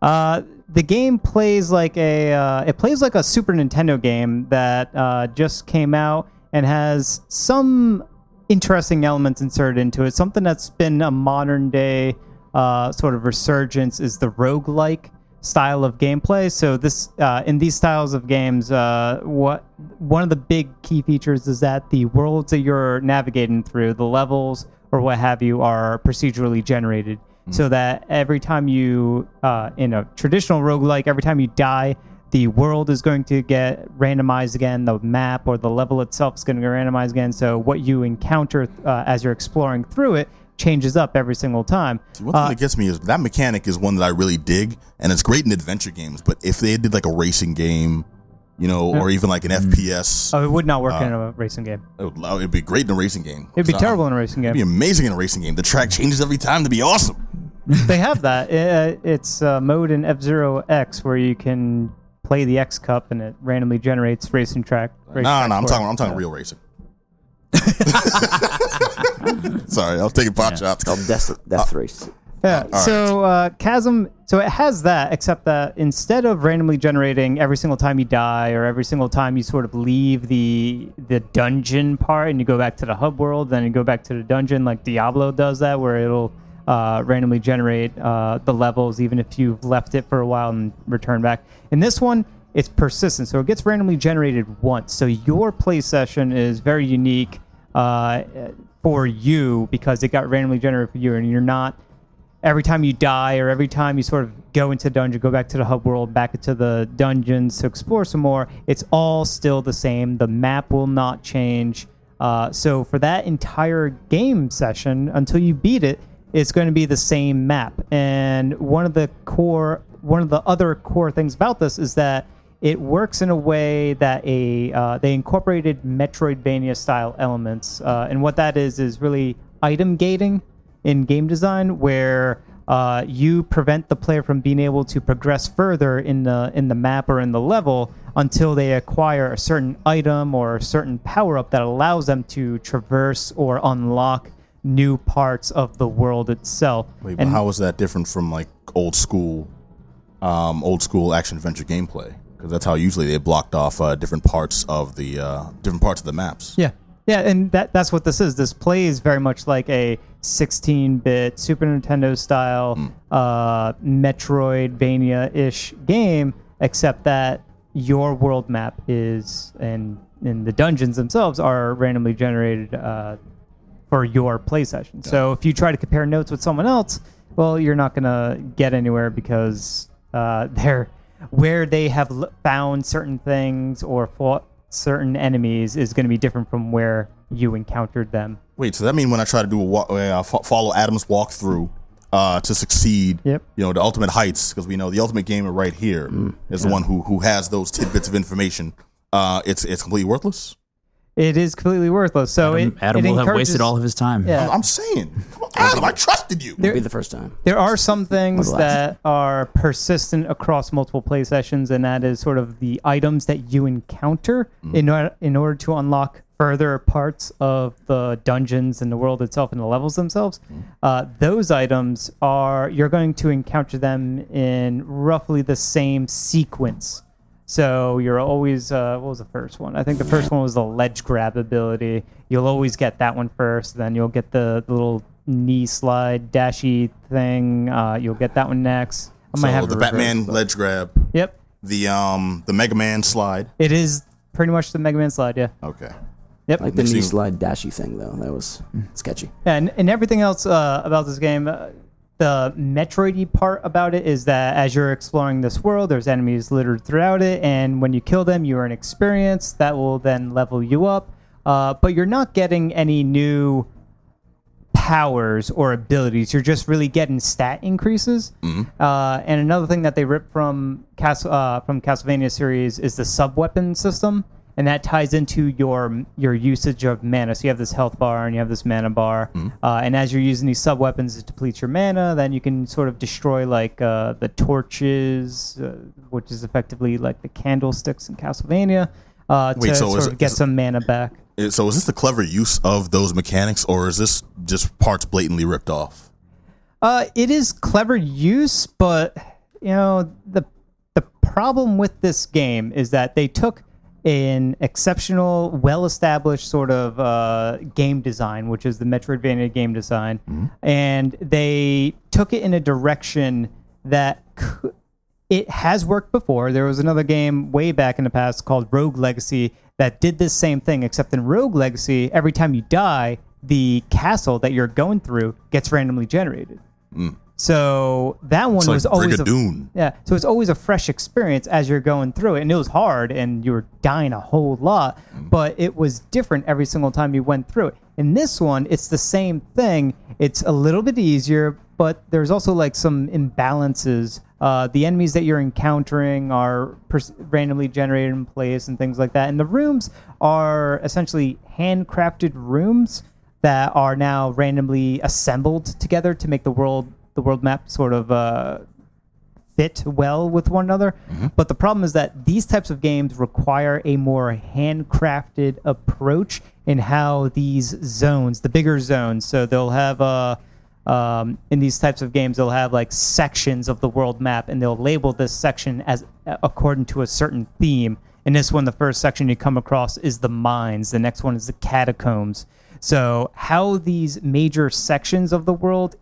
Uh, the game plays like a uh, it plays like a Super Nintendo game that uh, just came out and has some interesting elements inserted into it. Something that's been a modern day uh, sort of resurgence is the roguelike style of gameplay. So this uh, in these styles of games, uh, what one of the big key features is that the worlds that you're navigating through, the levels or what have you, are procedurally generated. So that every time you, uh, in a traditional roguelike, every time you die, the world is going to get randomized again. The map or the level itself is going to get randomized again. So what you encounter uh, as you're exploring through it changes up every single time. See, one thing Uh, that gets me is that mechanic is one that I really dig, and it's great in adventure games. But if they did like a racing game, you know, or even like an FPS, Oh, it would not work Uh, in a racing game. it would, it'd be great in a racing game. It'd be terrible in a racing game. It'd be amazing in a racing game. The track changes every time to be awesome. <laughs> they have that. Uh, it's a mode in F Zero X where you can play the X Cup and it randomly generates racing track. No, race no, I'm for talking. it. I'm talking real racing. <laughs> <laughs> <laughs> Sorry, I was taking pot shots. Called Death, Death Race. Yeah. so uh, Chasm, so it has that, except that instead of randomly generating every single time you die or every single time you sort of leave the the dungeon part and you go back to the hub world, then you go back to the dungeon, like Diablo does that, where it'll uh, randomly generate uh, the levels even if you've left it for a while and return back. In this one, it's persistent, so it gets randomly generated once. So your play session is very unique uh, for you because it got randomly generated for you, and you're not every time you die or every time you sort of go into the dungeon, go back to the hub world, back into the dungeons to explore some more, it's all still the same. The map will not change. Uh, so for that entire game session, until you beat it, it's going to be the same map. And one of the core, one of the other core things about this is that it works in a way that a uh, they incorporated Metroidvania style elements, uh, and what that is is really item gating in game design where uh, you prevent the player from being able to progress further in the in the map or in the level until they acquire a certain item or a certain power up that allows them to traverse or unlock new parts of the world itself. Wait, but And- how is that different from like old school, um, old school action adventure gameplay? Because that's how usually they blocked off uh, different parts of the uh, different parts of the maps. Yeah. Yeah, and that that's what this is. This plays very much like a 16-bit Super Nintendo style uh, Metroidvania-ish game, except that your world map is and and the dungeons themselves are randomly generated uh, for your play session. So if you try to compare notes with someone else, well, you're not gonna get anywhere because uh, <laughs> they're where they have l- found certain things or fought certain enemies is going to be different from where you encountered them. Wait, so that means when I try to do a walk, uh, follow Adam's walkthrough uh, to succeed, Yep. you know, the ultimate heights, because we know the ultimate gamer right here is the one who who has those tidbits of information. Uh, it's it's completely worthless. It is completely worthless. So Adam, it, Adam it will have encourages- wasted all of his time. Yeah. I'm saying, come on, Adam, I trusted you. It'll be the first time. There are some things Or the that are persistent across multiple play sessions, and that is sort of the items that you encounter in order in order to unlock further parts of the dungeons and the world itself and the levels themselves. Uh, those items are you're going to encounter them in roughly the same sequence. So you're always uh, what was the first one? I think the first one was the ledge grab ability. You'll always get that one first, then you'll get the, the little knee slide dashy thing. Uh, you'll get that one next. I might so have the it Batman but- ledge grab, Yep, the um the Mega Man slide. it is pretty much the Mega Man slide. Yeah, Okay. yep. Like the knee slide dashy thing, though. That was sketchy. Yeah, and, and everything else uh, about this game, uh, the Metroidy part about it is that as you're exploring this world, there's enemies littered throughout it, and when you kill them, you earn experience that will then level you up. Uh, but you're not getting any new powers or abilities. You're just really getting stat increases. Uh, and another thing that they ripped from Cas- uh, from Castlevania series is the sub weapon system, and that ties into your your usage of mana. So you have this health bar and you have this mana bar, uh, and as you're using these sub weapons to deplete your mana, then you can sort of destroy like uh, the torches, uh, which is effectively like the candlesticks in Castlevania. Uh, Wait, to so sort of it- get some mana back. Uh, So is this the clever use of those mechanics, or is this just parts blatantly ripped off? Uh, it is clever use, but you know the the problem with this game is that they took an exceptional, well-established sort of uh, game design, which is the Metroidvania game design, and they took it in a direction that c- it has worked before. There was another game way back in the past called Rogue Legacy that did this same thing, except in Rogue Legacy, every time you die, the castle that you're going through gets randomly generated. So that one like was always a, yeah. So it's always a fresh experience as you're going through it, and it was hard, and you were dying a whole lot, but it was different every single time you went through it. In this one, it's the same thing. It's a little bit easier, but there's also like some imbalances. Uh, the enemies that you're encountering are pers- randomly generated in place and things like that, and the rooms are essentially handcrafted rooms that are now randomly assembled together to make the world the world map sort of uh, fit well with one another. But the problem is that these types of games require a more handcrafted approach in how these zones, the bigger zones, so they'll have uh, um, in these types of games, they'll have like sections of the world map, and they'll label this section as according to a certain theme. In this one, the first section you come across is the mines. The next one is the catacombs. So, how these major sections of the world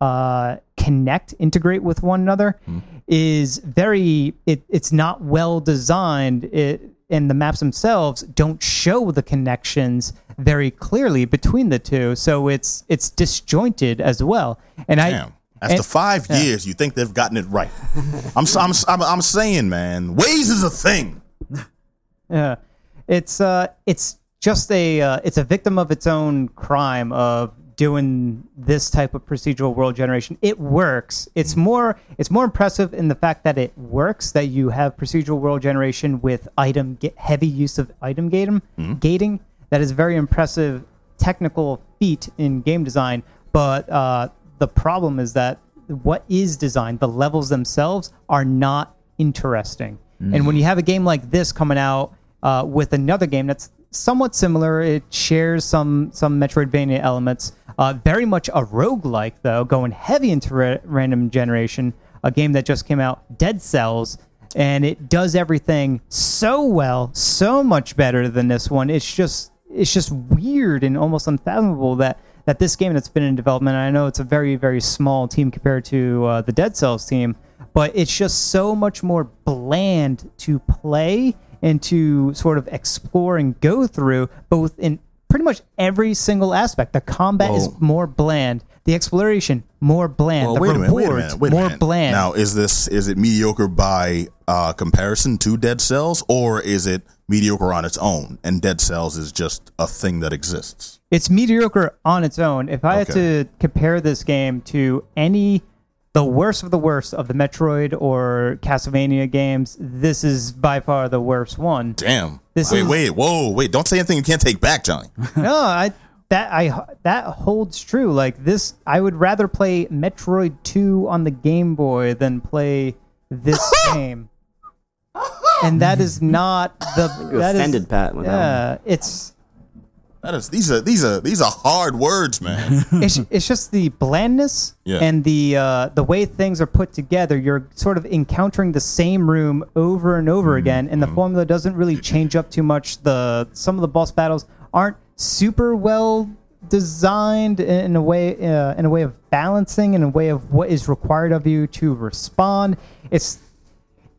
uh, connect, integrate with one another, is very. It, it's not well designed. It and the maps themselves don't show the connections very clearly between the two. So it's it's disjointed as well. And I Damn. After and- five yeah. years, you think they've gotten it right. I'm, I'm, I'm, I'm saying, man, ways is a thing. <laughs> Yeah, it's uh, it's just a uh, it's a victim of its own crime of doing this type of procedural world generation. It works. It's more it's more impressive in the fact that it works. That you have procedural world generation with item heavy use of item gating gating. That is a very impressive technical feat in game design. But uh, the problem is that what is designed, the levels themselves, are not interesting. And when you have a game like this coming out uh, with another game that's somewhat similar, it shares some some Metroidvania elements. Uh, very much a roguelike, though, going heavy into ra- random generation. A game that just came out, Dead Cells, and it does everything so well, so much better than this one. It's just it's just weird and almost unfathomable that that this game that's been in development. I know it's a very very small team compared to uh, the Dead Cells team, but it's just so much more bland to play and to sort of explore and go through, both in pretty much every single aspect. The combat is more bland. The exploration more bland. Well, the wait minute, wait a minute, wait a more bland. Now, is this is it mediocre by uh, comparison to Dead Cells, or is it mediocre on its own, and Dead Cells is just a thing that exists? it's mediocre on its own. If I had to compare this game to any the worst of the worst of the Metroid or Castlevania games, this is by far the worst one. Damn. This wait, is- wait, whoa, wait! Don't say anything you can't take back, Johnny. <laughs> no, I that I that holds true. Like this, I would rather play Metroid Two on the Game Boy than play this <laughs> game. And that is not the You that is- offended Pat with that Yeah, it's That is these are these are these are hard words, man. <laughs> it's it's just the blandness Yeah. and the uh, the way things are put together. You're sort of encountering the same room over and over again, and the formula doesn't really change up too much. The some of the boss battles aren't super well designed in in a way uh, in a way of balancing in a way of what is required of you to respond. It's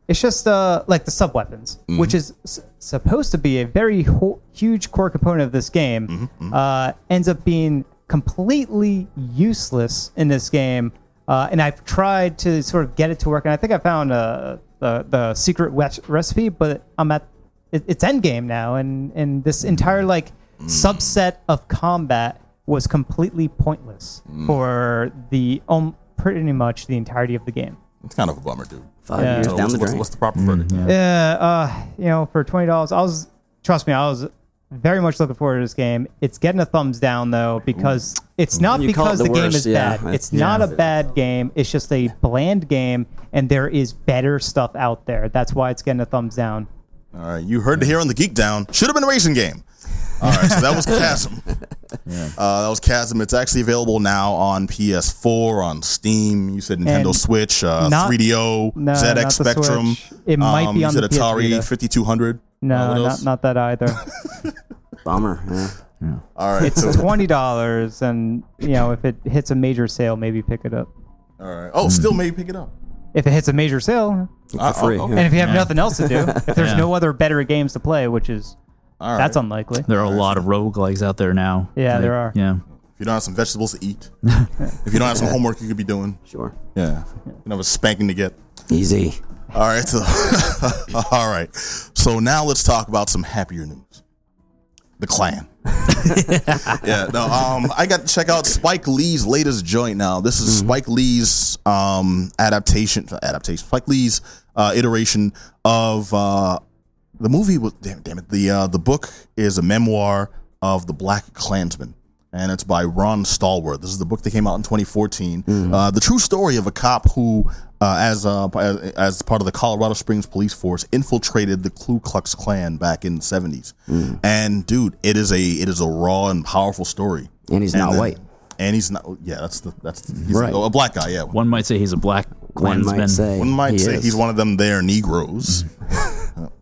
it's just uh, like the sub weapons, which is s- supposed to be a very ho- huge core component of this game, uh, ends up being completely useless in this game. Uh, and I've tried to sort of get it to work, and I think I found uh, the the secret wes- recipe, but I'm at it, it's end game now, and and this entire like subset of combat was completely pointless for the um, pretty much the entirety of the game. it's kind of a bummer, dude. Five Yeah. years So down what's, the what's, drain. what's the proper verdict? Yeah, uh, you know, for twenty dollars, I was trust me, I was very much looking forward to this game. It's getting a thumbs down though because it's not You call it because the, the game worst, is yeah. bad. It's Yeah. not a bad game. It's just a bland game, and there is better stuff out there. That's why it's getting a thumbs down. All right, you heard it here on the Geek Down. Should have been a racing game. All right, so that was Chasm. <laughs> Uh, that was Chasm. It's actually available now on PS4, on Steam. You said Nintendo And Switch, uh, not- 3DO, no, ZX not the Spectrum. Switch. It might um, be you on said the PS Atari 5200. No, Uh, not not that either. <laughs> Bummer. Yeah. All right, It's so, <laughs> twenty dollars, and you know if it hits a major sale, maybe pick it up. all right. Oh, still maybe pick it up. If it hits a major sale, Uh, free, oh, yeah. and if you have nothing else to do, if there's Yeah. no other better games to play, which is all right. that's unlikely. There are a lot of roguelikes out there now. Yeah, there are. Yeah. if you don't have some vegetables to eat, <laughs> if you don't have some homework you could be doing, Sure. yeah, you don't have a spanking to get. Easy. All right. So, <laughs> all right. So now let's talk about some happier news. The Clan. <laughs> yeah. No. Um. I got to check out Spike Lee's latest joint. Now this is Spike Lee's um adaptation. Adaptation. Spike Lee's uh, iteration of uh the movie was damn, damn it. The uh, the book is a memoir of the Black Klansman. And it's by Ron Stallworth. This is the book that came out in 2014. Uh, the true story of a cop who, uh, as uh, as as part of the Colorado Springs police force, infiltrated the Ku Klux Klan back in the 70s. And dude, it is a it is a raw and powerful story. And he's not then- white. And he's not. Yeah, that's the that's the, he's Right. a, a black guy. Yeah, One might say he's a black One might say. one might he say is. he's one of them there Negroes. <laughs>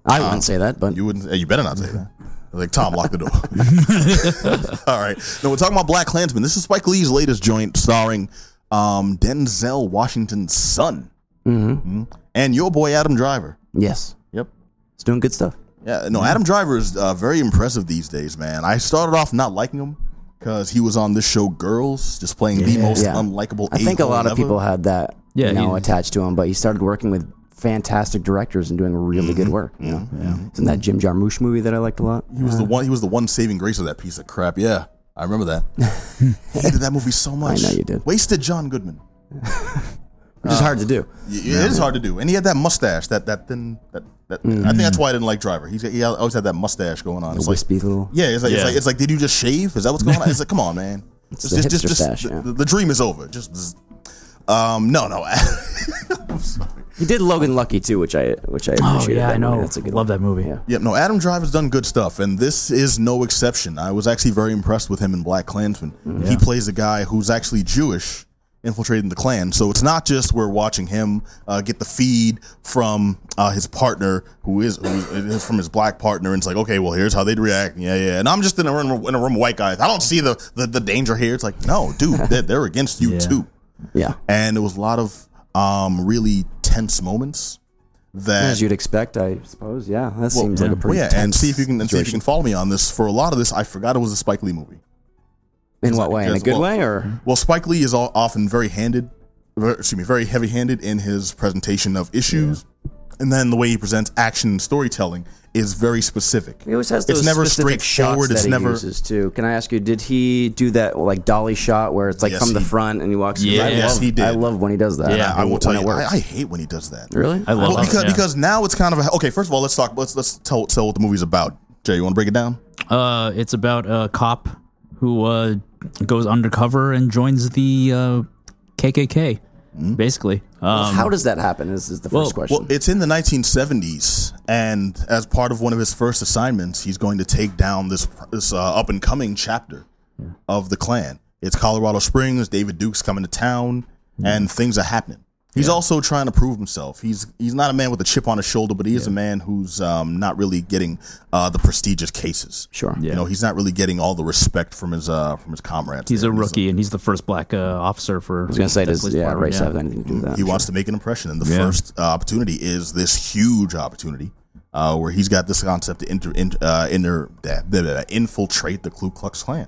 I wouldn't say that, but You wouldn't. You better not say that. Like Tom, lock the door. <laughs> All right. No, we're talking about Black Klansman. This is Spike Lee's latest joint, starring um, Denzel Washington's son Mhm. and your boy Adam Driver. yes, Yep. it's doing good stuff. Yeah. No, Adam Driver is uh, very impressive these days, man. I started off not liking him because he was on this show Girls, just playing the most Yeah. unlikable. I think a a-hole lot of ever. people had that, Yeah, you know, attached to him. But he started working with fantastic directors and doing really good mm-hmm. work. You know, mm-hmm. isn't that Jim Jarmusch movie that I liked a lot? He was the uh, one. He was the one saving grace of that piece of crap. Yeah, I remember that. <laughs> hated that movie so much. I know you did. Wasted John Goodman. <laughs> Which is hard to do. It is hard to do, and he had that mustache. That that thin. That, that I think that's mm-hmm. why I didn't like Driver. He's, he always had that mustache going on. A It's like, wispy little. yeah, it's like, it's like it's like did you just shave? Is that what's going on? It's like come on, man. <laughs> the hipster stash, the, yeah. the, the dream is over. Just, just um no no. <laughs> I'm sorry. He did Logan Lucky too, which I which I Oh yeah, that I movie. know. That's a good Love one. that movie. Yeah. Yep, no, Adam Driver's done good stuff, and this is no exception. I was actually very impressed with him in Black Klansman. He plays a guy who's actually Jewish, infiltrating the Klan. So it's not just we're watching him uh, get the feed from uh, his partner, who is, who is from his black partner, and it's like, okay, well, here's how they'd react. Yeah, yeah. And I'm just in a room in a room of white guys. I don't see the the, the danger here. It's like, no, dude, they're, they're against you Yeah. too Yeah. and there was a lot of um, really tense moments. that As you'd expect, I suppose. Yeah, that seems like a well, pretty. yeah, and see if you can and see if you can follow me on this. For a lot of this, I forgot it was a Spike Lee movie. In what way? In a good well- way, or Well, Spike Lee is all, often very handed, excuse me, very heavy-handed in his presentation of issues, and then the way he presents action and storytelling is very specific. he always has those It's never specific straightforward. shots It's that he never. uses too. Can I ask you? Did he do that like dolly shot where it's like Yes, from the he- front and he walks? Yeah. I Yes, love, he did. I love when he does that. Yeah, I will when tell it you, works. I, I hate when he does that. really? I love Well, it, because yeah. because now it's kind of a, okay. First of all, let's talk. Let's let's tell tell what the movie's about. Jay, you want to break it down? Uh, it's about a cop who uh, goes undercover and joins the uh, KKK, basically. Um, How does that happen? Is, is the first question. Well, it's in the 1970s, and as part of one of his first assignments, he's going to take down this this uh, up and coming chapter of the Klan. It's Colorado Springs. David Duke's coming to town, and things are happening. He's also trying to prove himself. He's he's not a man with a chip on his shoulder, but he is a man who's um, not really getting uh, the prestigious cases. sure. You know, he's not really getting all the respect from his uh, from his comrades. he's there. a rookie, and he's the first black uh, officer for. I was gonna say, that does police yeah, race yeah. have anything to do with that? he wants to make an impression, and the Yeah. first uh, opportunity is this huge opportunity uh, where he's got this concept to inter, in, uh, inter, uh, blah, blah, blah, infiltrate the Ku Klux Klan.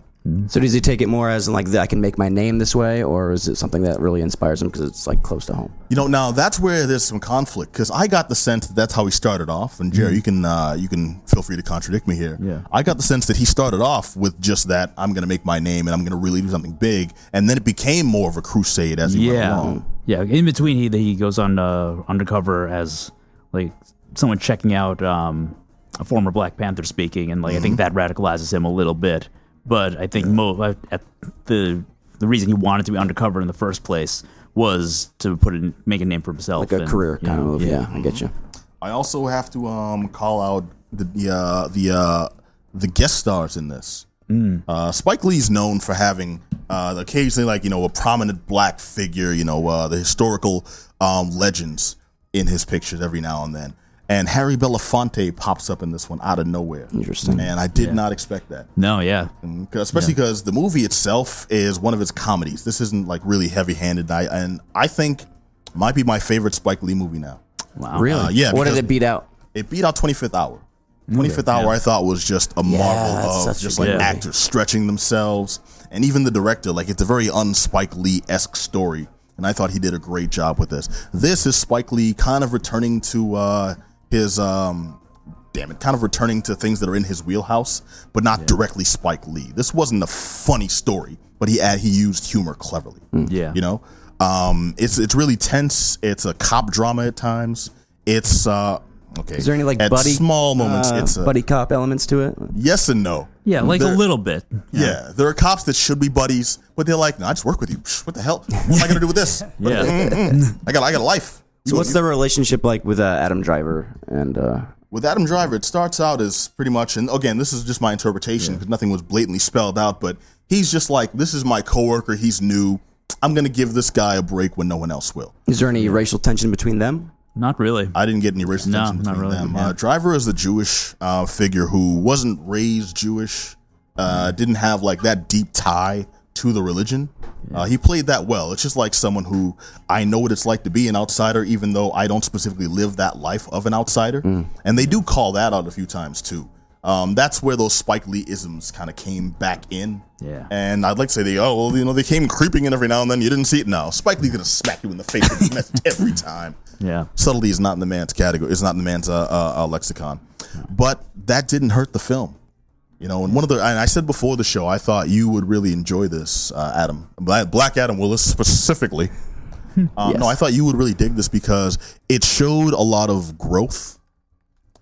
So does he take it more as in, like I can make my name this way, or is it something that really inspires him because it's like close to home? You know, now that's where there's some conflict because I got the sense that that's how he started off. And Jerry, you can uh, you can feel free to contradict me here. Yeah. I got the sense that he started off with just that I'm going to make my name and I'm going to really do something big, and then it became more of a crusade as he went along. yeah. In between, he he goes on uh, undercover as like someone checking out um, a former Black Panther speaking, and like I think Mm-hmm. that radicalizes him a little bit. But I think mo- uh, at the the reason he wanted to be undercover in the first place was to put in, make a name for himself, Like a and, career you kind of know, move. Yeah, I get you. I also have to um, call out the the uh, the, uh, the guest stars in this. Uh, Spike Lee's known for having uh, occasionally, like you know, a prominent black figure. You know, uh, the historical um, legends in his pictures every now and then. And Harry Belafonte pops up in this one out of nowhere. Interesting. And I did not expect that. No, yeah, 'Cause- especially because the movie itself is one of its comedies. This isn't like really heavy-handed, I, and I think might be my favorite Spike Lee movie now. wow, Really? Uh, yeah, What did it beat out? It beat out 25th Hour. 25th Hour, I thought was just a marvel that's of just like movie. actors stretching themselves, and even the director. Like it's a very un-Spike Lee esque story, and I thought he did a great job with this. This is Spike Lee kind of returning to uh, his um, damn it, kind of returning to things that are in his wheelhouse, but not directly Spike Lee. This wasn't a funny story, but he add, he used humor cleverly. yeah. You know, um, it's it's really tense. It's a cop drama at times. It's uh, okay. Is there any like at buddy small moments? uh, it's a, buddy cop elements to it? yes and no. yeah, like There- a little bit. Yeah, there are cops that should be buddies, but they're like, "No, I just work with you. <laughs> What the hell? What am I gonna do with this? <laughs> Yeah. I got I got a life." So what's the relationship like with uh, Adam Driver and uh, With Adam Driver, it starts out as pretty much, and again, this is just my interpretation because nothing was blatantly spelled out, but he's just like, "This is my coworker. He's new. I'm gonna give this guy a break when no one else will." is there any racial tension between them? Not really. I didn't get any racial No, tension not between really, them. yeah. Uh, Driver is a Jewish uh, figure who wasn't raised Jewish, uh, didn't have like that deep tie to the religion. Uh, he played that well. It's just like someone who I know what it's like to be an outsider, even though I don't specifically live that life of an outsider. Mm. And they do call that out a few times too. Um, that's where those Spike Lee isms kind of came back in. Yeah. And I'd like to say they, oh, well, you know, they came creeping in every now and then. You didn't see it now. Spike Lee's gonna smack you in the face with this message <laughs> every time Yeah. subtlety is not in the man's category. It's not in the man's uh, uh, uh, lexicon. But that didn't hurt the film. You know, and one of the and I said before the show, I thought you would really enjoy this, uh, Adam Black, Adam Willis specifically. <laughs> Um, No, I thought you would really dig this because it showed a lot of growth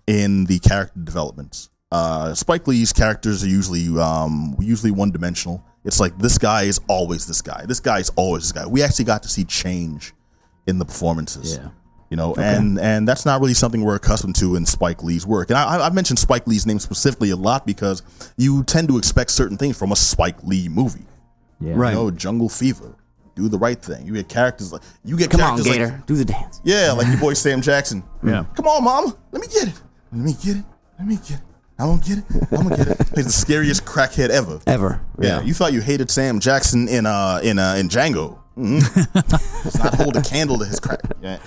in the character developments. Uh, Spike Lee's characters are usually um, usually one dimensional. It's like this guy is always this guy. This guy is always this guy. We actually got to see change in the performances. Yeah. You know, and and that's not really something we're accustomed to in Spike Lee's work. And I, I've mentioned Spike Lee's name specifically a lot because you tend to expect certain things from a Spike Lee movie. Yeah. Right. You know, Jungle Fever, Do the Right Thing. You get characters like you get Come on, characters Gator, like do the dance. yeah, like your <laughs> boy Sam Jackson. Yeah. Come on, mama, let me get it. Let me get it. Let me get it. I'm gonna get it. I'm gonna get it. He's the scariest crackhead ever. Ever. Yeah, you thought you hated Sam Jackson in uh in uh in Django. <laughs> Mhm. Does not hold a candle to his crack. Yeah.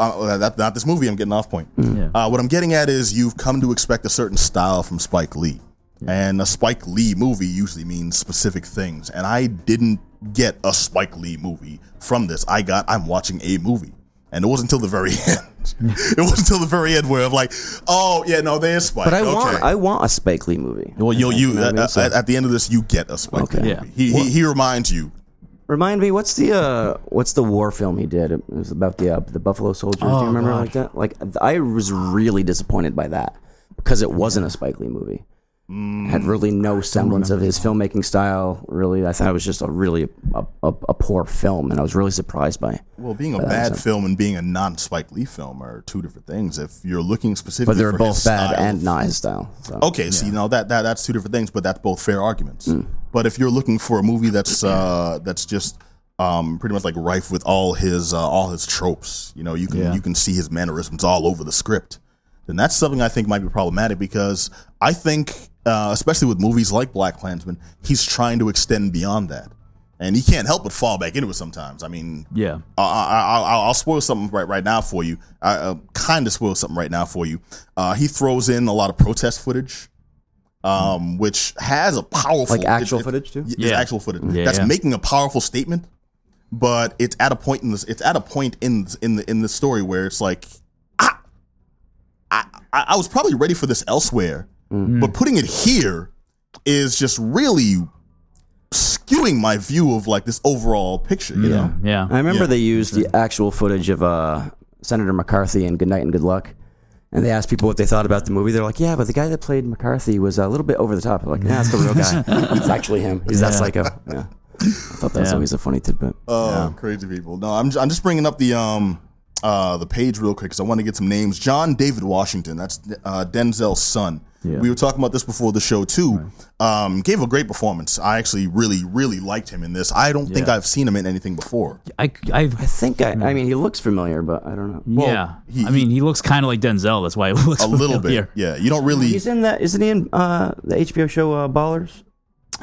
Uh, that, not this movie. I'm getting off point. Yeah. Uh, what I'm getting at is you've come to expect a certain style from Spike Lee, and a Spike Lee movie usually means specific things. And I didn't get a Spike Lee movie from this. I got I'm watching a movie, and it wasn't until the very <laughs> end. <laughs> it wasn't until the very end where I'm like, oh yeah, no, there's Spike. But I okay. want I want a Spike Lee movie. well, you you know I mean? at, So- at, at the end of this, you get a Spike Okay. Lee Yeah. movie. He, he he reminds you. Remind me, what's the uh, what's the war film he did? It was about the uh, the Buffalo Soldiers. Do Oh, you remember God. like that? Like I was really disappointed by that because it wasn't a Spike Lee movie. Had really no semblance of his filmmaking style. Really, I thought it was just a really a, a, a poor film, and I was really surprised by. Well, being a But bad film and being a non Spike Lee film are two different things. If you're looking specifically, But they're both bad style- and not his style. So. Okay, so you know that, that that's two different things, but that's both fair arguments. Hmm. But if you're looking for a movie that's uh, that's just um, pretty much like rife with all his uh, all his tropes, you know, you can Yeah. you can see his mannerisms all over the script. Then that's something I think might be problematic because I think, uh, especially with movies like Black Klansman, he's trying to extend beyond that, and he can't help but fall back into it sometimes. I mean, Yeah. I, I, I, I'll spoil something right right now for you. I uh, kind of spoil something right now for you. Uh, he throws in a lot of protest footage, um, which has a powerful Like actual it- it- footage, too? It's Yeah. actual footage Yeah, that's yeah. making a powerful statement, but it's at a point in this. It's at a point in in the in the story where it's like, I, I, I was probably ready for this elsewhere, Mm. but putting it here is just really skewing my view of like this overall picture. You know. Yeah. I remember Yeah. they used the actual footage of uh, Senator McCarthy in Good Night and Good Luck. And they asked people what they thought about the movie. They're like, "Yeah, but the guy that played McCarthy was a little bit over the top." I'm like, "Yeah, that's the real guy. <laughs> it's actually him. He's that psycho." Yeah, I thought that was always a funny tidbit. Oh, crazy people. No, I'm, I'm just bringing up the um uh the page real quick because I want to get some names. John David Washington, that's uh, Denzel's son. Yeah. We were talking about this before the show too. Um, gave a great performance. I actually really really liked him in this. I don't think I've seen him in anything before. I, I, I think I, I mean, he looks familiar, but I don't know. yeah. he- I mean, he looks kind of like Denzel. That's why he <laughs> looks A little familiar. bit, yeah. You don't really. He's in that, isn't he? In uh, the HBO show uh, Ballers.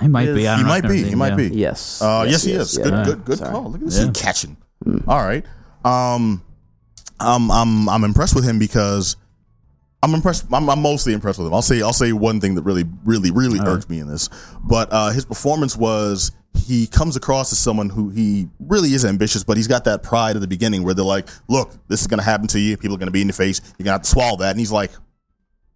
He might be. I he might be. He might be. Yes. Uh, yes, he is. Good, yeah. good, good Sorry. call. Look at this Yeah. he catching. All right. Um, I'm, I'm, I'm impressed with him because I'm impressed. I'm, I'm mostly impressed with him. I'll say, I'll say one thing that really, really, really irked me in this, but uh, his performance was he comes across as someone who he really is ambitious, but he's got that pride at the beginning where they're like, "Look, this is going to happen to you. People are going to be in your face. You're going to have to swallow that." And he's like,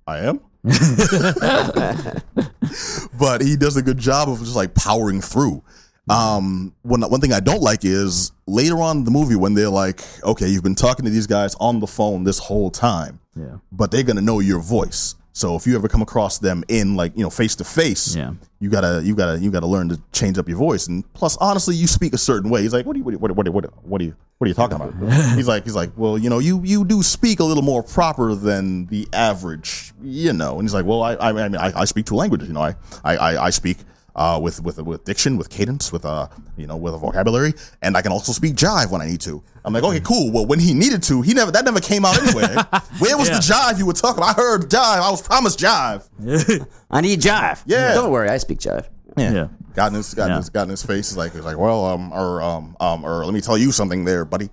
"I am." <laughs> <laughs> but he does a good job of just like powering through. Um, one one thing I don't like is later on in the movie when they're like, okay, you've been talking to these guys on the phone this whole time, Yeah. but they're gonna know your voice. So if you ever come across them in like you know face to face, Yeah. you gotta you gotta you gotta learn to change up your voice. And plus, honestly, you speak a certain way. He's like, what do you what do you, what do you, what do you, what are you what are you talking about? <laughs> he's like he's like, well, you know, you you do speak a little more proper than the average, you know. And he's like, well, I I, I mean I, I speak two languages. You know, I I I, I speak. Uh, with with with diction, with cadence, with uh, you know, with a vocabulary, and I can also speak jive when I need to. I'm like, okay, cool. Well, when he needed to, he never that never came out anyway. <laughs> Where was Yeah. the jive you were talking? about? I heard jive. I was promised jive. <laughs> I need jive. Yeah. Don't worry, I speak jive. Yeah. got in his got in Yeah. his got in his face. He's like he's like, well, um, or um, um, or let me tell you something, there, buddy.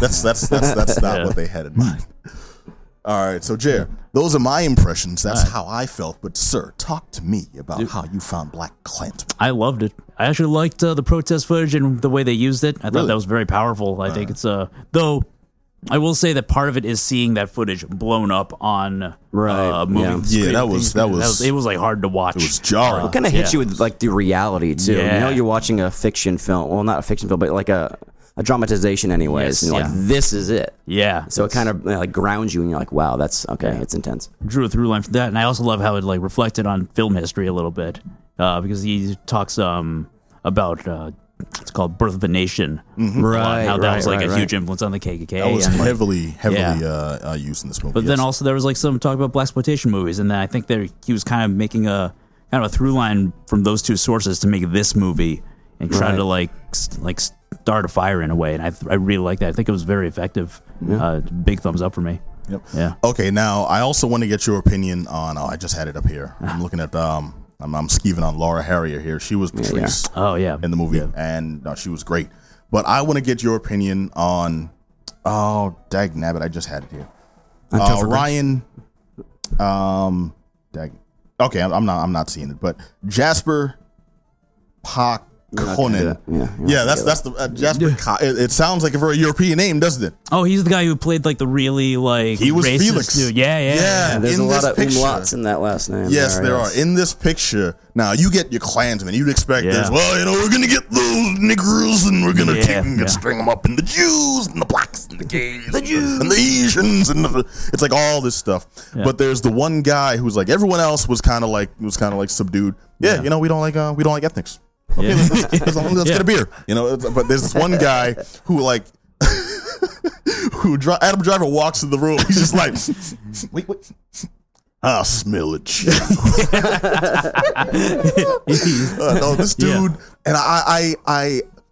That's that's that's that's not Yeah. what they had in mind. All right, so Jer, those are my impressions. That's how I felt. But sir, talk to me about how you found Black Klansman. I loved it. I actually liked uh, the protest footage and the way they used it. I thought Really? that was very powerful. I think it's uh though I will say that part of it is seeing that footage blown up on Right, uh, movie yeah. screen. Yeah, that was- that was- it was like hard to watch. It was jarring. It kind of hits Yeah. you with like the reality too. You Yeah. know, you're watching a fiction film. Well, not a fiction film, but like a, a dramatization, anyways. Yes, and you're yeah. like, this is it. yeah, So it kind of like grounds you, and you're like, wow, that's okay. It's intense. drew a through line for that, and I also love how it like reflected on film history a little bit uh, because he talks um about uh, it's called Birth of a Nation, Right, How that right, was like right, a right. huge influence on the KKK. That was and, heavily heavily Yeah. uh, uh, used in this movie. But then also there was like some talk about black exploitation movies, and then I think that he was kind of making a kind of a through line from those two sources to make this movie and try Right. to like like start a fire in a way. And I I really like that. I think it was very effective. Uh, big thumbs up for me. Yep. Yeah. Okay, now I also want to get your opinion on. Oh, I just had it up here. I'm looking at um. I'm, I'm skeeving on Laura Harrier here. She was Patrice. Oh yeah. in the movie, and uh, she was great. But I want to get your opinion on Oh, dag nabbit! I just had it here. Uh, Ryan. Um, dag. Okay, I'm, I'm not. I'm not seeing it, but Jasper not gonna do Pääkkönen. that. Yeah, yeah, that's that's the uh, Jasper. Ka- it, it sounds like a very European name, doesn't it? Oh, he's the guy who played like the really like He was Felix. dude. Yeah, yeah. Yeah. There's in a lot of picture- umlauts in that last name. Yes, there are. yes. In this picture, now you get your Klansmen. You'd expect Yeah. this. Well, you know, we're gonna get those niggers and we're gonna Yeah, take them yeah. and string them up in the Jews and the blacks and the gays, the Jews and the Asians, and the, it's like all this stuff. But there's the one guy who's like everyone else was kind of like was kind of like subdued. Yeah, you know, we don't like uh, we don't like ethnics. Okay, Yeah. let's, let's, let's, let's Yeah. get a beer. You know, but there's this one guy who like. <laughs> who dri- Adam Driver walks in the room. He's just like, wait, wait. I smell child. <laughs> Uh, no, this Yeah. dude, and I, I, I,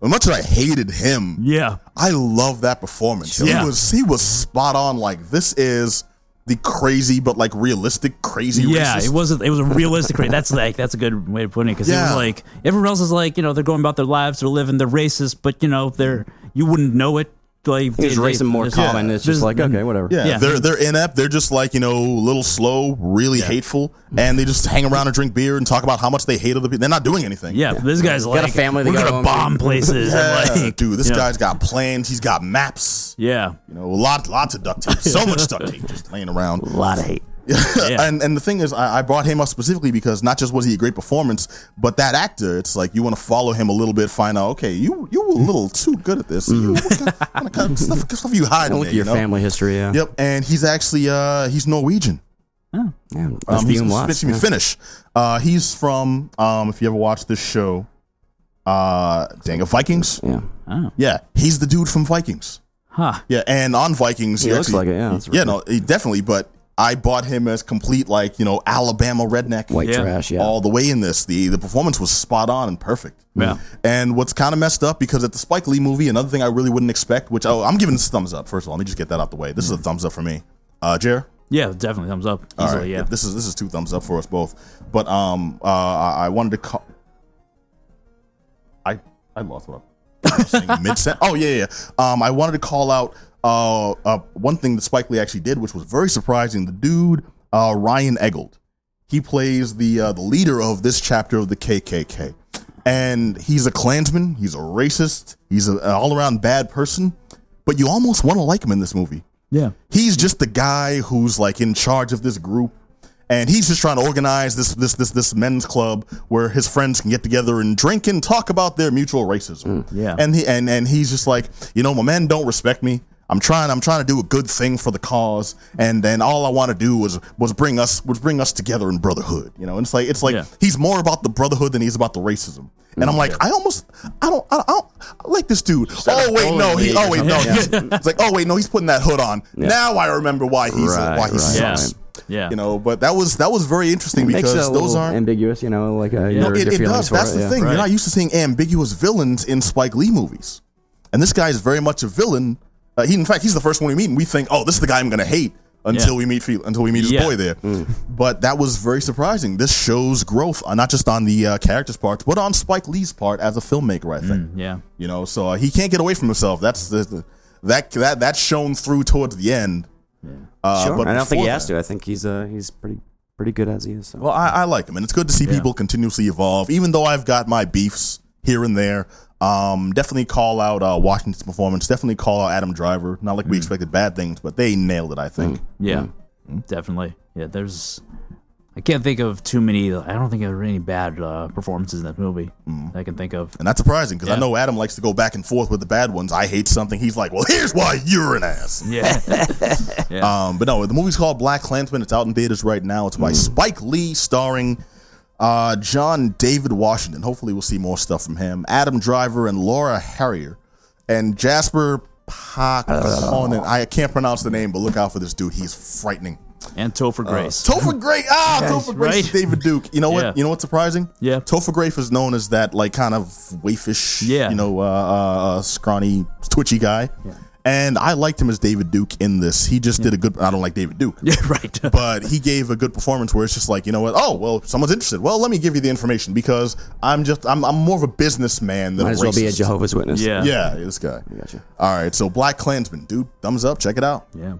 as much as I hated him, Yeah. I love that performance. Yeah. He was, he was spot on. Like this is the crazy but like realistic crazy. Yeah, racist. it wasn't. It was a realistic. ra- That's like that's a good way of putting it because it was like everyone else is like you know they're going about their lives, they're living, they're racist, but you know they're you wouldn't know it. Like He's they- racing more there's- common. It's just there's- like okay, whatever. Yeah, Yeah. they're they're inept. They're just like you know, a little slow, really hateful, and they just hang around and drink beer and talk about how much they hate other people. They're not doing anything. Yeah, but this guy's like a family they We're gotta gonna own. bomb places. Yeah, like, dude, this you guy's got plans. He's got maps. Yeah, You know, a lot, lots of duct tape. So much duct tape just laying around. <laughs> a lot of hate. Yeah. <laughs> and and the thing is, I, I brought him up specifically because not just was he a great performance, but that actor. It's like you want to follow him a little bit, find out. Okay, you you were a little too good at this. You, what kind, what kind of stuff, stuff you hiding? Look at your you know? family history. Yeah. Yep, and he's actually uh he's Norwegian. Yeah, Um, he's, he's yeah. Finnish. Uh, he's from um if you ever watched this show, uh, dang, Vikings. Yeah. Oh, Yeah, he's the dude from Vikings. huh. Yeah, and on Vikings, He looks actually- like it, yeah, that's yeah, right. no, he definitely. But I bought him as complete, like you know, Alabama redneck, White Yeah. trash. Yeah. all the way in this. the The performance was spot on and perfect. Yeah. And what's kind of messed up because at the Spike Lee movie, another thing I really wouldn't expect, which oh, I'm giving this a thumbs up. First of all, let me just get that out the way. This is a thumbs up for me. Uh, Jer. Yeah, definitely thumbs up. All Easily, right, yeah. This is this is two thumbs up for us both. But um, uh, I, I wanted to call. I I lost what I was saying <laughs> mid sent. Oh yeah, yeah. Um, I wanted to call out uh, uh one thing that Spike Lee actually did, which was very surprising. The dude uh Ryan Eggold, he plays the uh, the leader of this chapter of the KKK, and he's a Klansman. He's a racist. He's a, an all around bad person. But you almost want to like him in this movie yeah. he's just the guy who's like in charge of this group and he's just trying to organize this this this this men's club where his friends can get together and drink and talk about their mutual racism yeah. and he and and he's just like you know my men don't respect me I'm trying. I'm trying to do a good thing for the cause, and then all I want to do was was bring us was bring us together in brotherhood. You know, and it's like it's like Yeah. he's more about the brotherhood than he's about the racism. And I'm like, I almost, I don't, I don't, I like this dude. Oh wait, no, he, oh wait, no, he's, it's like, oh wait, no, he's putting that hood on. Now I remember why he's Right, why he right. sucks. Yeah. yeah. You know, but that was that was very interesting Makes it because a those aren't. ambiguous, you know, like uh, your, it, it does. That's it, the yeah. thing. Right. You're not used to seeing ambiguous villains in Spike Lee movies, and this guy is very much a villain. Uh, he, in fact, he's the first one we meet, and we think, "Oh, this is the guy I'm going to hate." Until Yeah. we meet Fe- until we meet his Yeah. boy there, but that was very surprising. This shows growth, uh, not just on the uh, characters' part, but on Spike Lee's part as a filmmaker. I think Yeah. you know, so uh, he can't get away from himself. That's the, the that that that's shown through towards the end. Uh, Sure. but I don't think he has that- to. I think he's uh he's pretty pretty good as he is. So. Well, I, I like him, and it's good to see people continuously evolve. Even though I've got my beefs here and there, um, definitely call out uh, Washington's performance. Definitely call out Adam Driver. Not like we expected bad things, but they nailed it. I think. Yeah, definitely. Yeah, there's. I can't think of too many. I don't think there were any bad uh, performances in that movie that I can think of. And that's surprising because I know Adam likes to go back and forth with the bad ones. I hate something. He's like, well, here's why you're an ass. <laughs> <laughs> Yeah, Um, but no, the movie's called Black Klansman. It's out in theaters right now. It's by Spike Lee, starring uh, John David Washington. Hopefully, we'll see more stuff from him. Adam Driver and Laura Harrier, and Jasper Pääkkönen. I can't pronounce the name, but look out for this dude. He's frightening. and Topher Grace. Topher Grace. Ah, <laughs> Topher Grace is right. David Duke. You know what? Yeah. You know what's surprising? Yeah. Topher Grace is known as that like kind of waifish, Yeah. you know, uh, uh, uh, scrawny, twitchy guy. And I liked him as David Duke in this. He just did a good. I don't like David Duke. <laughs> Yeah, right. <laughs> but he gave a good performance where it's just like you know what oh well someone's interested well let me give you the information because i'm just i'm, I'm more of a businessman than Might a as well be a. Jehovah's Witness. Yeah. yeah this guy Gotcha. all right so black klansman dude thumbs up check it out yeah.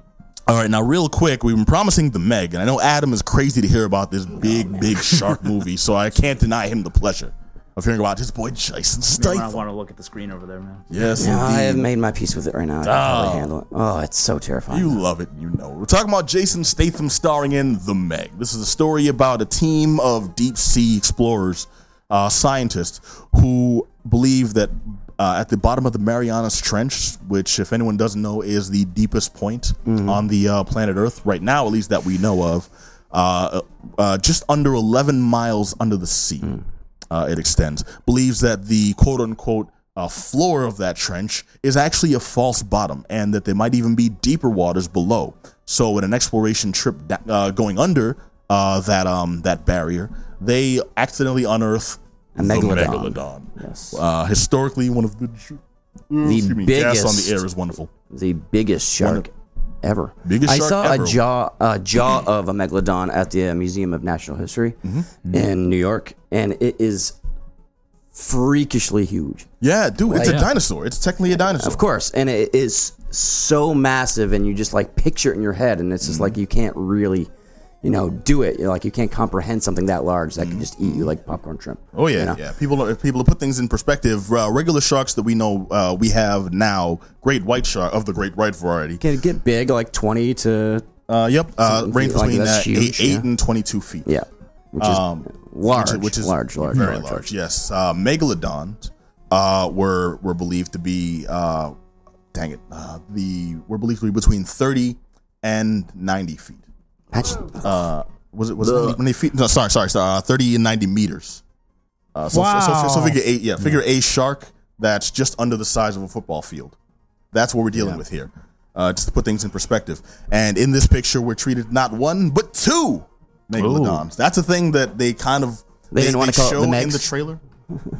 all right now real quick we've been promising the meg and i know adam is crazy to hear about this big big shark <laughs> movie so i can't deny him the pleasure of hearing about his boy jason Statham. I want to look at the screen over there, man. yes No, I have made my peace with it right now. I can probably handle it. Oh, it's so terrifying. You love it, you know. We're talking about Jason Statham starring in The Meg. This is a story about a team of deep sea explorers, uh, scientists, who believe that uh, at the bottom of the Marianas Trench, which, if anyone doesn't know, is the deepest point on the uh, planet Earth right now, at least that we know of, uh, uh, just under 11 miles under the sea uh, it extends, believes that the quote unquote uh, floor of that trench is actually a false bottom and that there might even be deeper waters below. So, in an exploration trip da- uh, going under uh, that um, that barrier, they accidentally unearth A megalodon. megalodon. Yes. Uh, historically, one of the the me, gas on the air is wonderful. the biggest shark ever. Biggest I saw ever. a jaw, a jaw of a megalodon at the uh, Museum of Natural History Mm-hmm. in New York, and it is freakishly huge. Yeah, dude, it's a Yeah. dinosaur. It's technically a dinosaur. Of course, and it is so massive, and you just like picture it in your head, and it's just like you can't really, you know, do it. You're like you can't comprehend something that large that can just eat you like popcorn shrimp. Oh yeah, you know? yeah. People, people to put things in perspective, uh, regular sharks that we know uh, we have now, great white shark of the great white variety. Can get big, like twenty to Uh, yep, uh, range like between that's uh, huge, eight, eight and twenty-two feet. yeah, which is large, which, is large, large, very large, large. Yes, uh, megalodons uh, were were believed to be, uh, dang it, uh, the were believed to be between thirty and ninety feet. That's- Uh, was it was it 90, 90 feet? No, sorry, sorry, sorry, uh, thirty and ninety meters. Uh, so, so, so, so figure eight, yeah, figure a shark that's just under the size of a football field. That's what we're dealing with here. Uh, just to put things in perspective. And in this picture, we're treated not one but two megalodons. That's a thing that they kind of They didn't wanna call it the show in the trailer.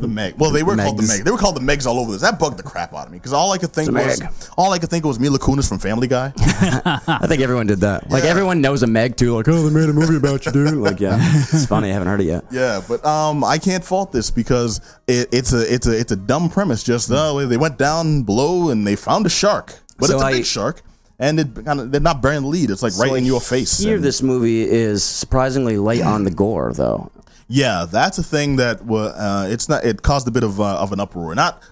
The Meg. Well, they were called the Meg. They were called the Megs all over this. That bugged the crap out of me because all I could think was all I could think was Mila Kunis from Family Guy. <laughs> I think everyone did that. Like Yeah. everyone knows a Meg too. Like, oh, they made a movie about you, dude. Like, yeah, it's funny. I haven't heard it yet. <laughs> Yeah, but um, I can't fault this because it, it's a it's a it's a dumb premise. Just uh, they went down below and they found a shark, but So it's a I- big shark, and it kind of they're not bearing the lead. It's like right in your face. Here, and- this movie is surprisingly light <clears throat> on the gore, though. Yeah, that's a thing that uh, it's not. It caused a bit of uh, of an uproar, not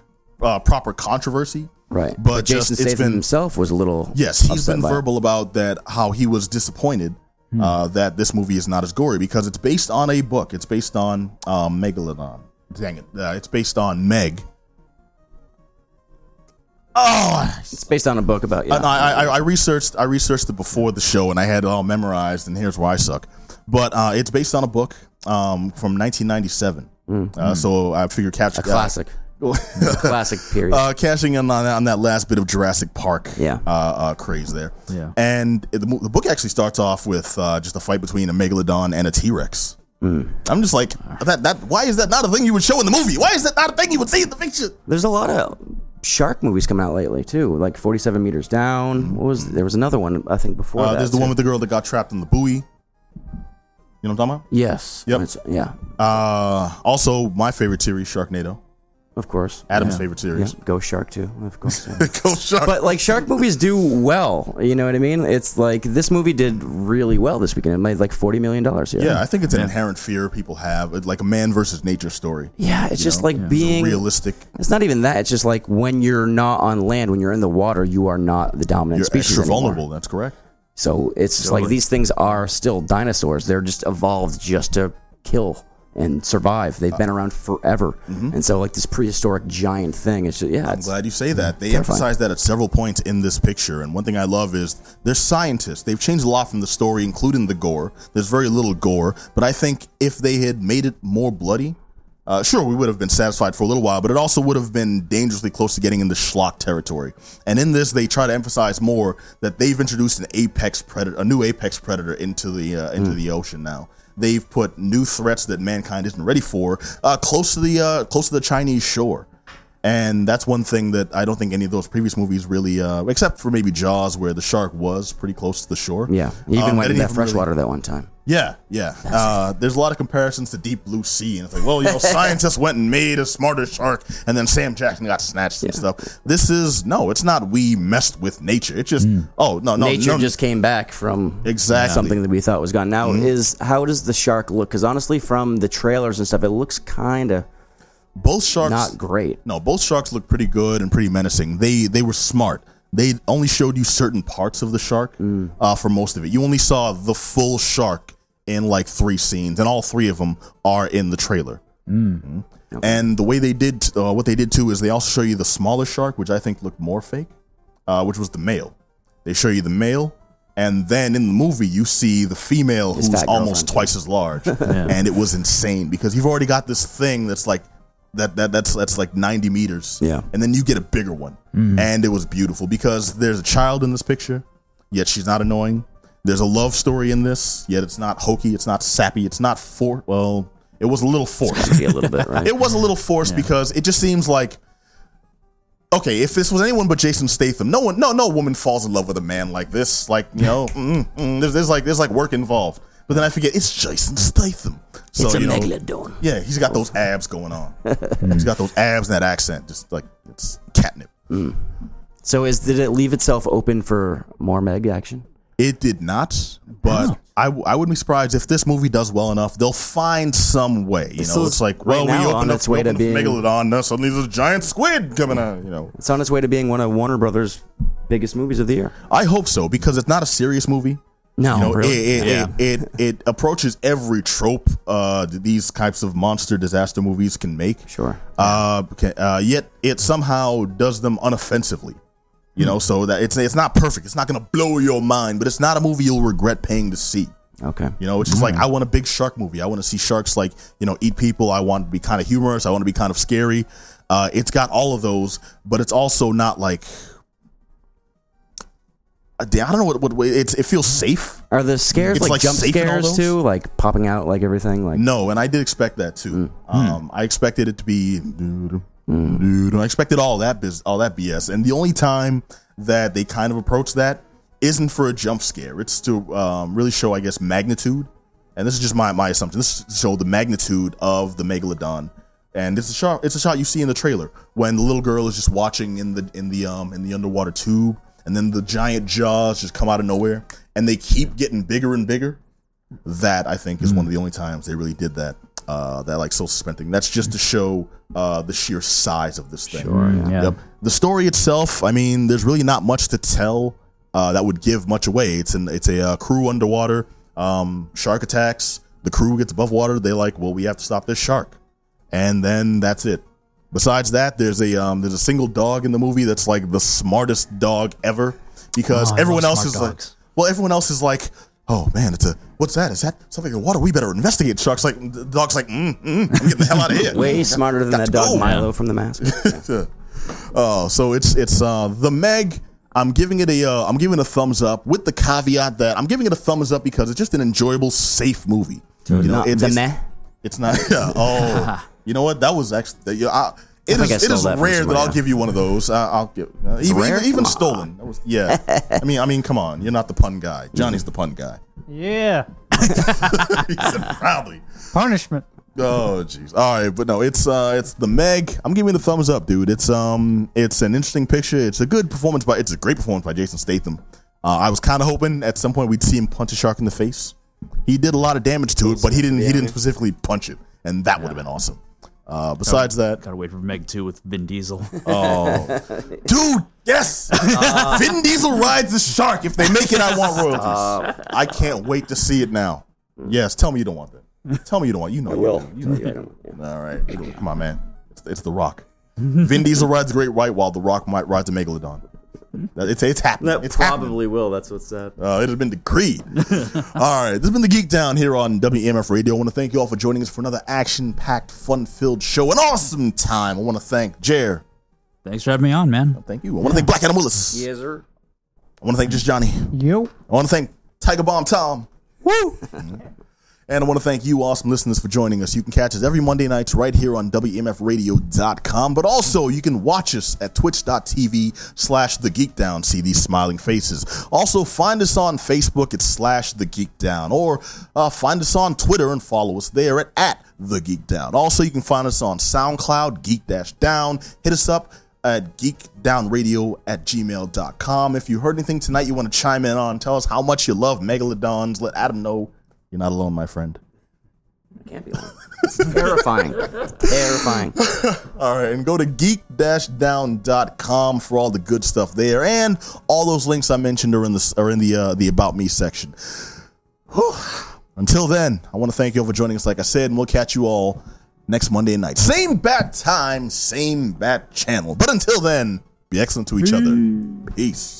uh, proper controversy, Right. But, Jason just, it's Statham been himself was a little. Yes, he's been by it. verbal about that how he was disappointed Hmm. uh, that this movie is not as gory because it's based on a book. It's based on um, Megalodon. Dang it! Uh, it's based on Meg. Oh, It's based on a book about yeah. I, I, I- I researched I researched it before the show and I had it all memorized. And here's where I suck. But uh, it's based on a book um, from 1997. Uh, so I figure catch Hmm. a classic, classic <laughs> period. uh, cashing in on, on that last bit of Jurassic Park Yeah. uh, uh, craze there. Yeah. And it- the, the book actually starts off with uh, just a fight between a megalodon and a T Rex. Hmm. I'm just like that. That why is that not a thing you would show in the movie? Why is that not a thing you would see in the picture? There's a lot of shark movies coming out lately too, like 47 Meters Down. What was there was another one I think before Uh, that. there's the too. one with the girl that got trapped in the buoy. You know what I'm talking about? yes. Yep. It's- Yeah. Uh, also, my favorite series, Sharknado. Of course. Adam's Yeah. favorite Yeah. series. Ghost Shark too. Of course. <laughs> yeah. Go Shark. but like shark movies do well. You know what I mean? It's like this movie did really well this weekend. It made like 40 million dollars. yeah, I think it's an inherent fear people have, It's like a man versus nature story. Yeah, it's just like being Realistic. It's not even that. It's just like when you're not on land, when you're in the water, you are not the dominant species. You're species anymore. vulnerable. That's correct. So it's just like these things are still dinosaurs. They're just evolved just to kill and survive. They've been around forever. And so like this prehistoric giant thing, it's just, yeah, Mm-hmm. I'm glad you say that. They Terrifying. emphasize that at several points in this picture. And one thing I love is they're scientists. They've changed a lot from the story, including the gore. There's very little gore, but I think if they had made it more bloody, uh, sure, we would have been satisfied for a little while, but it also would have been dangerously close to getting into schlock territory. And in this, they try to emphasize more that they've introduced an apex predator, a new apex predator into the uh, into the ocean now. They've put new threats that mankind isn't ready for uh, close to the uh, close to the Chinese shore. And that's one thing that I don't think any of those previous movies really, uh, except for maybe Jaws, where the shark was pretty close to the shore. Yeah, even Um, went they in that freshwater really- that one time. Yeah, yeah. Uh, there's a lot of comparisons to Deep Blue Sea, and it's like, well, you know, <laughs> scientists went and made a smarter shark, and then Sam Jackson got snatched and stuff. This is no, it's not. We messed with nature. It's just, oh no, no, Nature no, just came back from Exactly. Something that we thought was gone. Now, is how does the shark look? Because honestly, from the trailers and stuff, it looks kind of both sharks not great. No, both sharks look pretty good and pretty menacing. They they were smart. They only showed you certain parts of the shark Mm. uh, for most of it. You only saw the full shark in like three scenes, and all three of them are in the trailer. Mhm. And the way they did, uh, what they did too, is they also show you the smaller shark, which I think looked more fake, uh, which was the male. They show you the male, and then in the movie you see the female His who's almost twice as large, <laughs> and it was insane because you've already got this thing that's like that that that's that's like 90 meters, Yeah. and then you get a bigger one, and it was beautiful because there's a child in this picture, yet she's not annoying. There's a love story in this, yet it's not hokey, it's not sappy, it's not for well, it was a little forced. A little bit, <laughs> right? It was a little forced because it just seems like okay, if this was anyone but Jason Statham, no one, no, no woman falls in love with a man like this. Like you know, <laughs> mm, mm, there's, there's like there's like work involved. But then I forget it's Jason Statham. So it's a you know, megalodon. yeah, he's got those abs going on. <laughs> he's got those abs and that accent, just like it's catnip. So, is did it leave itself open for more Meg action? It did not, but I, w- I wouldn't be surprised if this movie does well enough. They'll find some way. You know, it's like right well, now we on opened up, its way to being- Megalodon. Now suddenly there's a giant squid coming out. You know, It's on its way to being one of Warner Brothers' biggest movies of the year. I hope so because it's not a serious movie. No, you know, really. it, it, it, it it approaches every trope uh, that these types of monster disaster movies can make. Sure. Uh, uh, yet it somehow does them unoffensively. You know, so that it's it's not perfect. It's not gonna blow your mind, but it's not a movie you'll regret paying to see. Okay. You know, it's just like I want a big shark movie. I want to see sharks like you know eat people. I want to be kind of humorous. I want to be kind of scary. Uh, it's got all of those, but it's also not like I don't know what, what it's. It feels safe. Are the scares It's like, like jump scares too, like popping out like everything? Like No, and I did expect that too. Um, I expected it to be. I expected all that biz, all that BS, and the only time that they kind of approach that isn't for a jump scare. It's to um, really show, I guess, magnitude. And this is just my my assumption. This is to show the magnitude of the megalodon. And it's a shot. It's a shot you see in the trailer when the little girl is just watching in the in the um in the underwater tube, and then the giant jaws just come out of nowhere, and they keep getting bigger and bigger that I think is one of the only times they really did that. Uh, that like soul suspending. That's just to show uh, the sheer size of this thing. yeah. Yep. The story itself, I mean, there's really not much to tell uh, that would give much away. It's an it's a uh, crew underwater. Um, shark attacks. The crew gets above water. They like, well, we have to stop this shark, and then that's it. Besides that, there's a um, there's a single dog in the movie that's like the smartest dog ever because Oh, everyone else is dogs. like, well, everyone else is like, oh man, it's a what's that? Is that something in the water? We better investigate. Shark's like, the dog's like, mm, mm, I'm getting the hell out of here. <laughs> way smarter than Got that dog go. Milo from the mask. <laughs> Oh, so it's it's uh the Meg. I'm giving it a uh, I'm giving it a thumbs up with the caveat that I'm giving it a thumbs up because it's just an enjoyable, safe movie. You know, Not it's, the it's, meh. it's not. <laughs> Yeah, oh, you know what? That was actually. Yeah, I, it think is, I it stole is that from rare that I'll else. give you one of those. I, I'll give uh, even, rare? even even Come stolen. That was yeah. <laughs> I mean I mean come on, you're not the pun guy. Johnny's the pun guy. Yeah. <laughs> he said proudly. Punishment. Oh jeez. All right, but no, it's uh it's the Meg. I'm giving it a thumbs up, dude. It's um it's an interesting picture. It's a good performance by it's a great performance by Jason Statham. Uh, I was kind of hoping at some point we'd see him punch a shark in the face. He did a lot of damage to it, but he didn't he didn't specifically punch it, and that would have been awesome. Uh, besides that, Gotta wait for Meg 2 with Vin Diesel. <laughs> oh, dude, yes, <laughs> Vin Diesel rides the shark. If they make it, I want royalties. I can't wait to see it now. Yes, tell me you don't want that. Tell me you don't want. You know, you will. You know, you do. All right, come on, man. It's, it's the Rock. Vin Diesel rides the Great White, while the Rock might ride the Megalodon. That- It's it's happening. it's happening. will. That's what's that. Uh, it has been decreed. <laughs> all right, this has been the Geek Down here on WEMF Radio. I want to thank you all for joining us for another action-packed, fun-filled show. An awesome time. I want to thank Jer. Thanks for having me on, man. Thank you. I want to thank Black Adam Willis. Yes, sir. I want to thank Just Johnny. Yo. I want to thank Tiger Bomb Tom. Woo. And I want to thank you, awesome listeners, for joining us. You can catch us every Monday nights right here on WEMFradio.com, but also you can watch us at twitch.tv slash The Geek Down. See these smiling faces. Also, find us on Facebook at slash The Geek Down, or uh, find us on Twitter and follow us there at, at The Geek Down. Also, you can find us on SoundCloud, Geek Dash Down. Hit us up at geekdownradio at gmail.com. If you heard anything tonight you want to chime in on, tell us how much you love Megalodons. Let Adam know you're not alone, my friend. Can't be alone. <laughs> It's terrifying. terrifying. <laughs> All right, and go to geek-down.com for all the good stuff there, and all those links I mentioned are in the are in the uh, the about me section. Whew. Until then, I want to thank you all for joining us. Like I said, and we'll catch you all next Monday night, same bat time, same bat channel. But until then, be excellent to each other. Peace.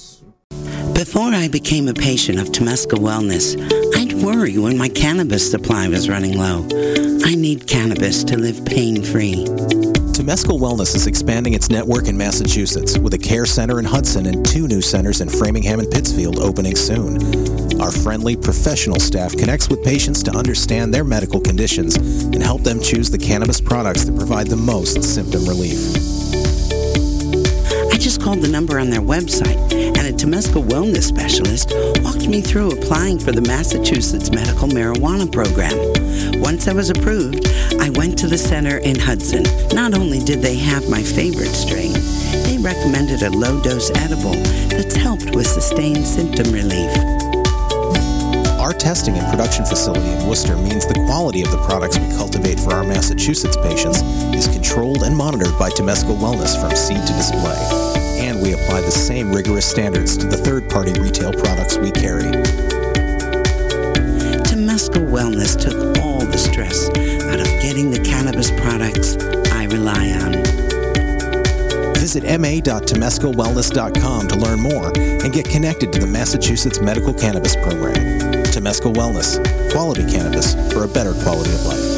Before I became a patient of Temescal Wellness, I'd worry when my cannabis supply was running low. I need cannabis to live pain-free. Temescal Wellness is expanding its network in Massachusetts with a care center in Hudson and two new centers in Framingham and Pittsfield opening soon. Our friendly, professional staff connects with patients to understand their medical conditions and help them choose the cannabis products that provide the most symptom relief. I just called the number on their website, a Temescal Wellness specialist walked me through applying for the Massachusetts Medical Marijuana Program. Once I was approved, I went to the center in Hudson. Not only did they have my favorite strain, they recommended a low-dose edible that's helped with sustained symptom relief. Our testing and production facility in Worcester means the quality of the products we cultivate for our Massachusetts patients is controlled and monitored by Temescal Wellness from seed to display. And we apply the same rigorous standards to the third-party retail products we carry. Temescal Wellness took all the stress out of getting the cannabis products I rely on. Visit ma.temescalwellness.com to learn more and get connected to the Massachusetts Medical Cannabis Program. Temescal Wellness, quality cannabis for a better quality of life.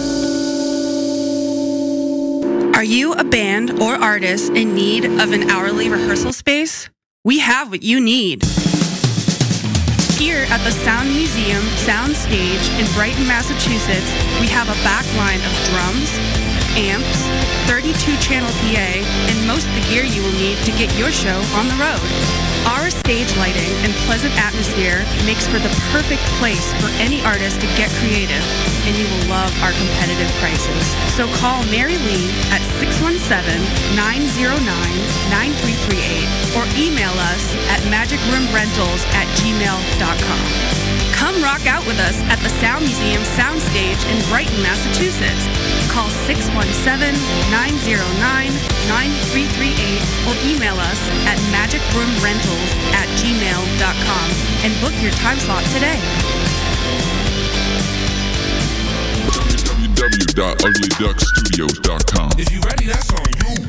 Are you a band or artist in need of an hourly rehearsal space? We have what you need. Here at the Sound Museum Soundstage in Brighton, Massachusetts, we have a back line of drums, amps, 32 channel PA, and most of the gear you will need to get your show on the road. Our stage lighting and pleasant atmosphere makes for the perfect place for any artist to get creative, and you will love our competitive prices. So call Mary Lee at 617-909-9338 or email us at magicroomrentals at gmail.com. Come rock out with us at the Sound Museum Soundstage in Brighton, Massachusetts. Call 617-909-9338 or email us at magicroomrentals at gmail.com and book your time slot today. www.uglyduckstudios.com. If you ready, that's on you.